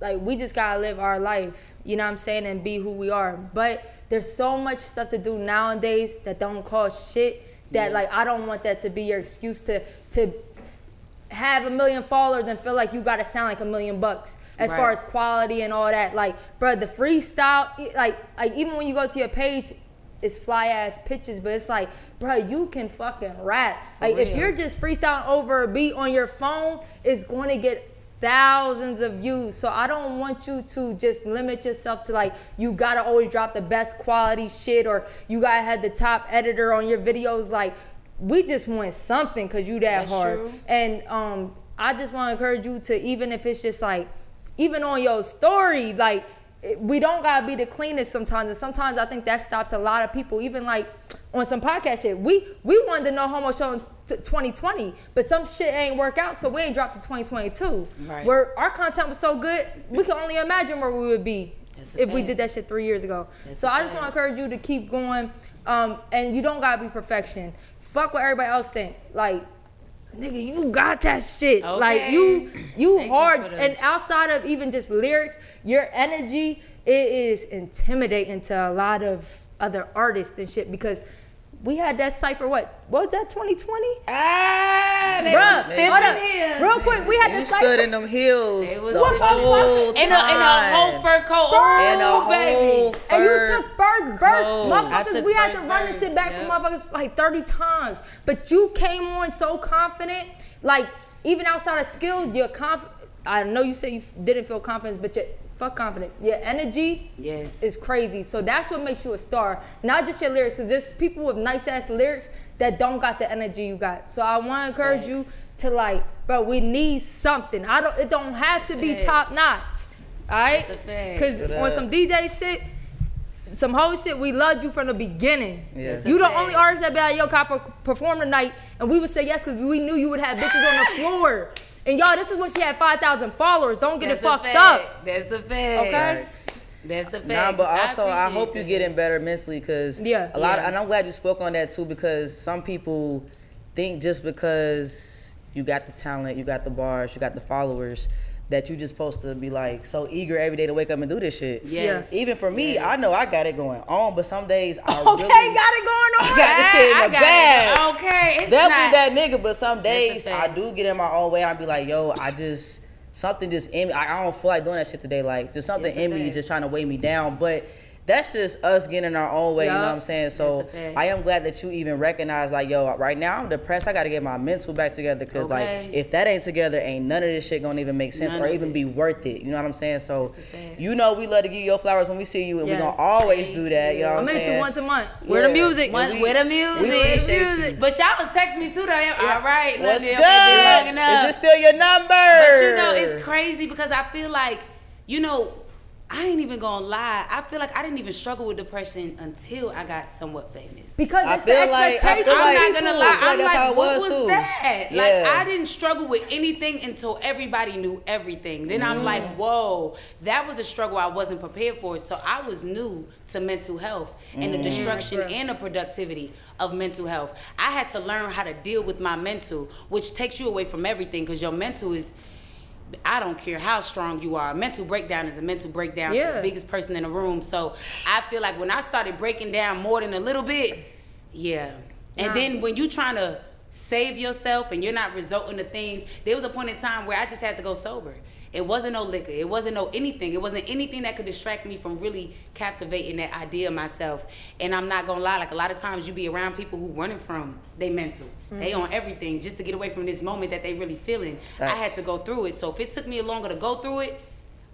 like we just gotta live our life, you know what I'm saying, and be who we are. But there's so much stuff to do nowadays that don't cost shit. That like I don't want that to be your excuse to to have a million followers and feel like you gotta sound like a million bucks as far as quality and all that. Like, bro, the freestyle, like, like even when you go to your page, it's fly ass pictures, but it's like, bro, you can fucking rap. Like, if you're just freestyling over a beat on your phone, it's going to get thousands of views. So I don't want you to just limit yourself to like you gotta always drop the best quality shit or you gotta have the top editor on your videos. Like we just want something because you that That's hard. true. And um, I just want to encourage you to even if it's just like, even on your story, like we don't gotta be the cleanest sometimes. And sometimes I think that stops a lot of people. Even like on some podcast shit, we we wanted to No Homo Show in t- 2020, but some shit ain't work out, so we ain't dropped to 2022. Right. Where our content was so good, we can only imagine where we would be if we did that shit three years ago. That's so I just want to encourage you to keep going. Um, and you don't gotta be perfection. Fuck what everybody else think. Like, nigga, you got that shit. Like Okay. you, you Thank you hard. the- and outside of even just lyrics, your energy it is intimidating to a lot of other artists and shit because. We had that cipher. What? What was that? 2020? Ah, they Bruh, was hold in up. here. Real quick, we had You this stood in them hills It was the stiff. whole in a, in a whole fur coat. In a Oh, whole baby. And you took first verse, coat. Motherfuckers. We had to first run this shit back yep. from motherfuckers like 30 times. But you came on so confident, like even outside of skill, you're confident. I know you say you didn't feel confidence, but your fuck confident. Your energy Yes. is crazy. So that's what makes you a star, not just your lyrics. Cause there's people with nice ass lyrics that don't got the energy you got. So I want to encourage you to like, bro, we need something. I don't. It don't have to be top notch. All right. That's a fact. Cause Good on up. some DJ shit, some whole shit, we loved you from the beginning. Yeah. You the fact. only artist that be like, yo, Copper, perform tonight. And we would say yes because we knew you would have bitches on the floor. And y'all, this is when she had 5,000 followers. Don't get That's it fucked fact. up. That's a fact. Okay? That's a fact. Nah, but also I, appreciate hope you that. getting better mentally because Yeah. a lot. Yeah. and I'm glad you spoke on that too because some people think just because you got the talent, you got the bars, you got the followers, that you just supposed to be like so eager every day to wake up and do this shit. Yes. Even for me, I know I got it going on, but some days I Okay, really got it going on. I got this shit in I the bag. it. Okay, it's Definitely not. that nigga, but some days I do get in my own way. and I be like, yo, I just something just in me. I, I don't feel like doing that shit today. Like just something in me is just trying to weigh me down. But that's just us getting in our own way. You know what I'm saying? So That's a fact. I am glad that you even recognize like, yo, right now I'm depressed. I got to get my mental back together because Okay. like if that ain't together, ain't none of this shit gonna even make sense None or even it. be worth it. You know what I'm saying? So That's a fact. you know we love to give you your flowers when we see you, and Yeah. we gonna always do that. You know what I'm saying? you once a month. Where the music? One, we- with the we music. you. But y'all will text me too though. All right. What's good? okay, be looking up. Is this still your number? But you know, it's crazy because I feel like, you know, I ain't even gonna lie. I feel like I didn't even struggle with depression until I got somewhat famous. Because I it's the feel like- I feel I'm like- not gonna lie. I feel like I'm that's like, how it what was, was too. that? Yeah. Like, I didn't struggle with anything until everybody knew everything. Then I'm like, Mm. whoa, that was a struggle I wasn't prepared for. So I was new to mental health and the Mm. destruction and the productivity of mental health. I had to learn how to deal with my mental, which takes you away from everything because your mental is. I don't care how strong you are. A mental breakdown is a mental breakdown to the biggest person in the room. So I feel like when I started breaking down more than a little bit, yeah. And Nah. then when you're trying to save yourself and you're not resorting to things. There was a point in time where I just had to go sober. It wasn't no liquor. It wasn't no anything. It wasn't anything that could distract me from really captivating that idea of myself. And I'm not gonna lie, like a lot of times you be around people who running from they mental. They mm-hmm. on everything just to get away from this moment that they really feeling. I had to go through it. So if it took me longer to go through it,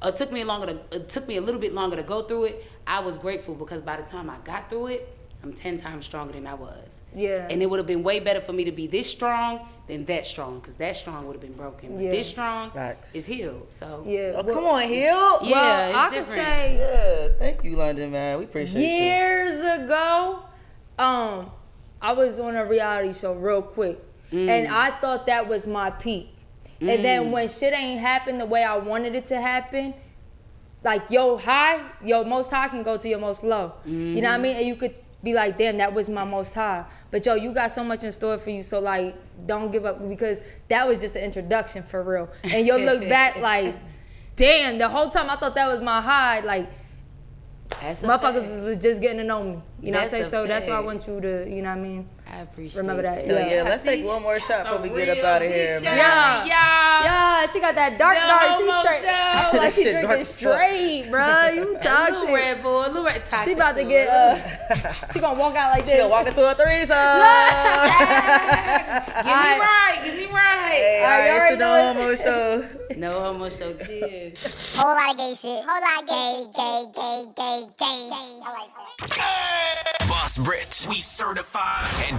or took me longer to it took me a little bit longer to go through it, I was grateful because by the time I got through it, I'm ten times stronger than I was. Yeah. And it would have been way better for me to be this strong than that strong, because that strong would have been broken. But Yeah. this strong Facts. is healed. So Yeah. Oh, well- come on, Hill. Yeah, well, it's I could different. say Yeah, thank you, Londynn, man. We appreciate you. years ago, um, I was on a reality show real quick, and mm. I thought that was my peak. And then mm. when shit ain't happened the way I wanted it to happen, like yo high, yo most high can go to your most low. You know what I mm-hmm. mean? And you could be like, damn, that was my most high. But yo, you got so much in store for you, so like, don't give up because that was just an introduction for real. And you'll look back like, damn, the whole time I thought that was my high, like that's motherfuckers was just getting to know me. You know what I'm saying? So that's why I want you to, you know what I mean? I appreciate Remember that. it. Hell Yeah. yeah, let's take one more shot before we get up out of here, shout man. out to Yeah. Yeah, she got that dark, The dark. She homo straight. show. Like That she drinking straight, bro. You A little toxic. Red Bull, a little red She toxic about to get. uh She gonna walk out like She this. gonna walk into a threesome. Get me right, Give me right. Hey, All right, all right, it's the y'all No Homo Show. No homo show, cheers. Whole lot of gay shit. Whole lot of gay, gay, gay, gay, gay. I like that. Boss Britt. We certified. And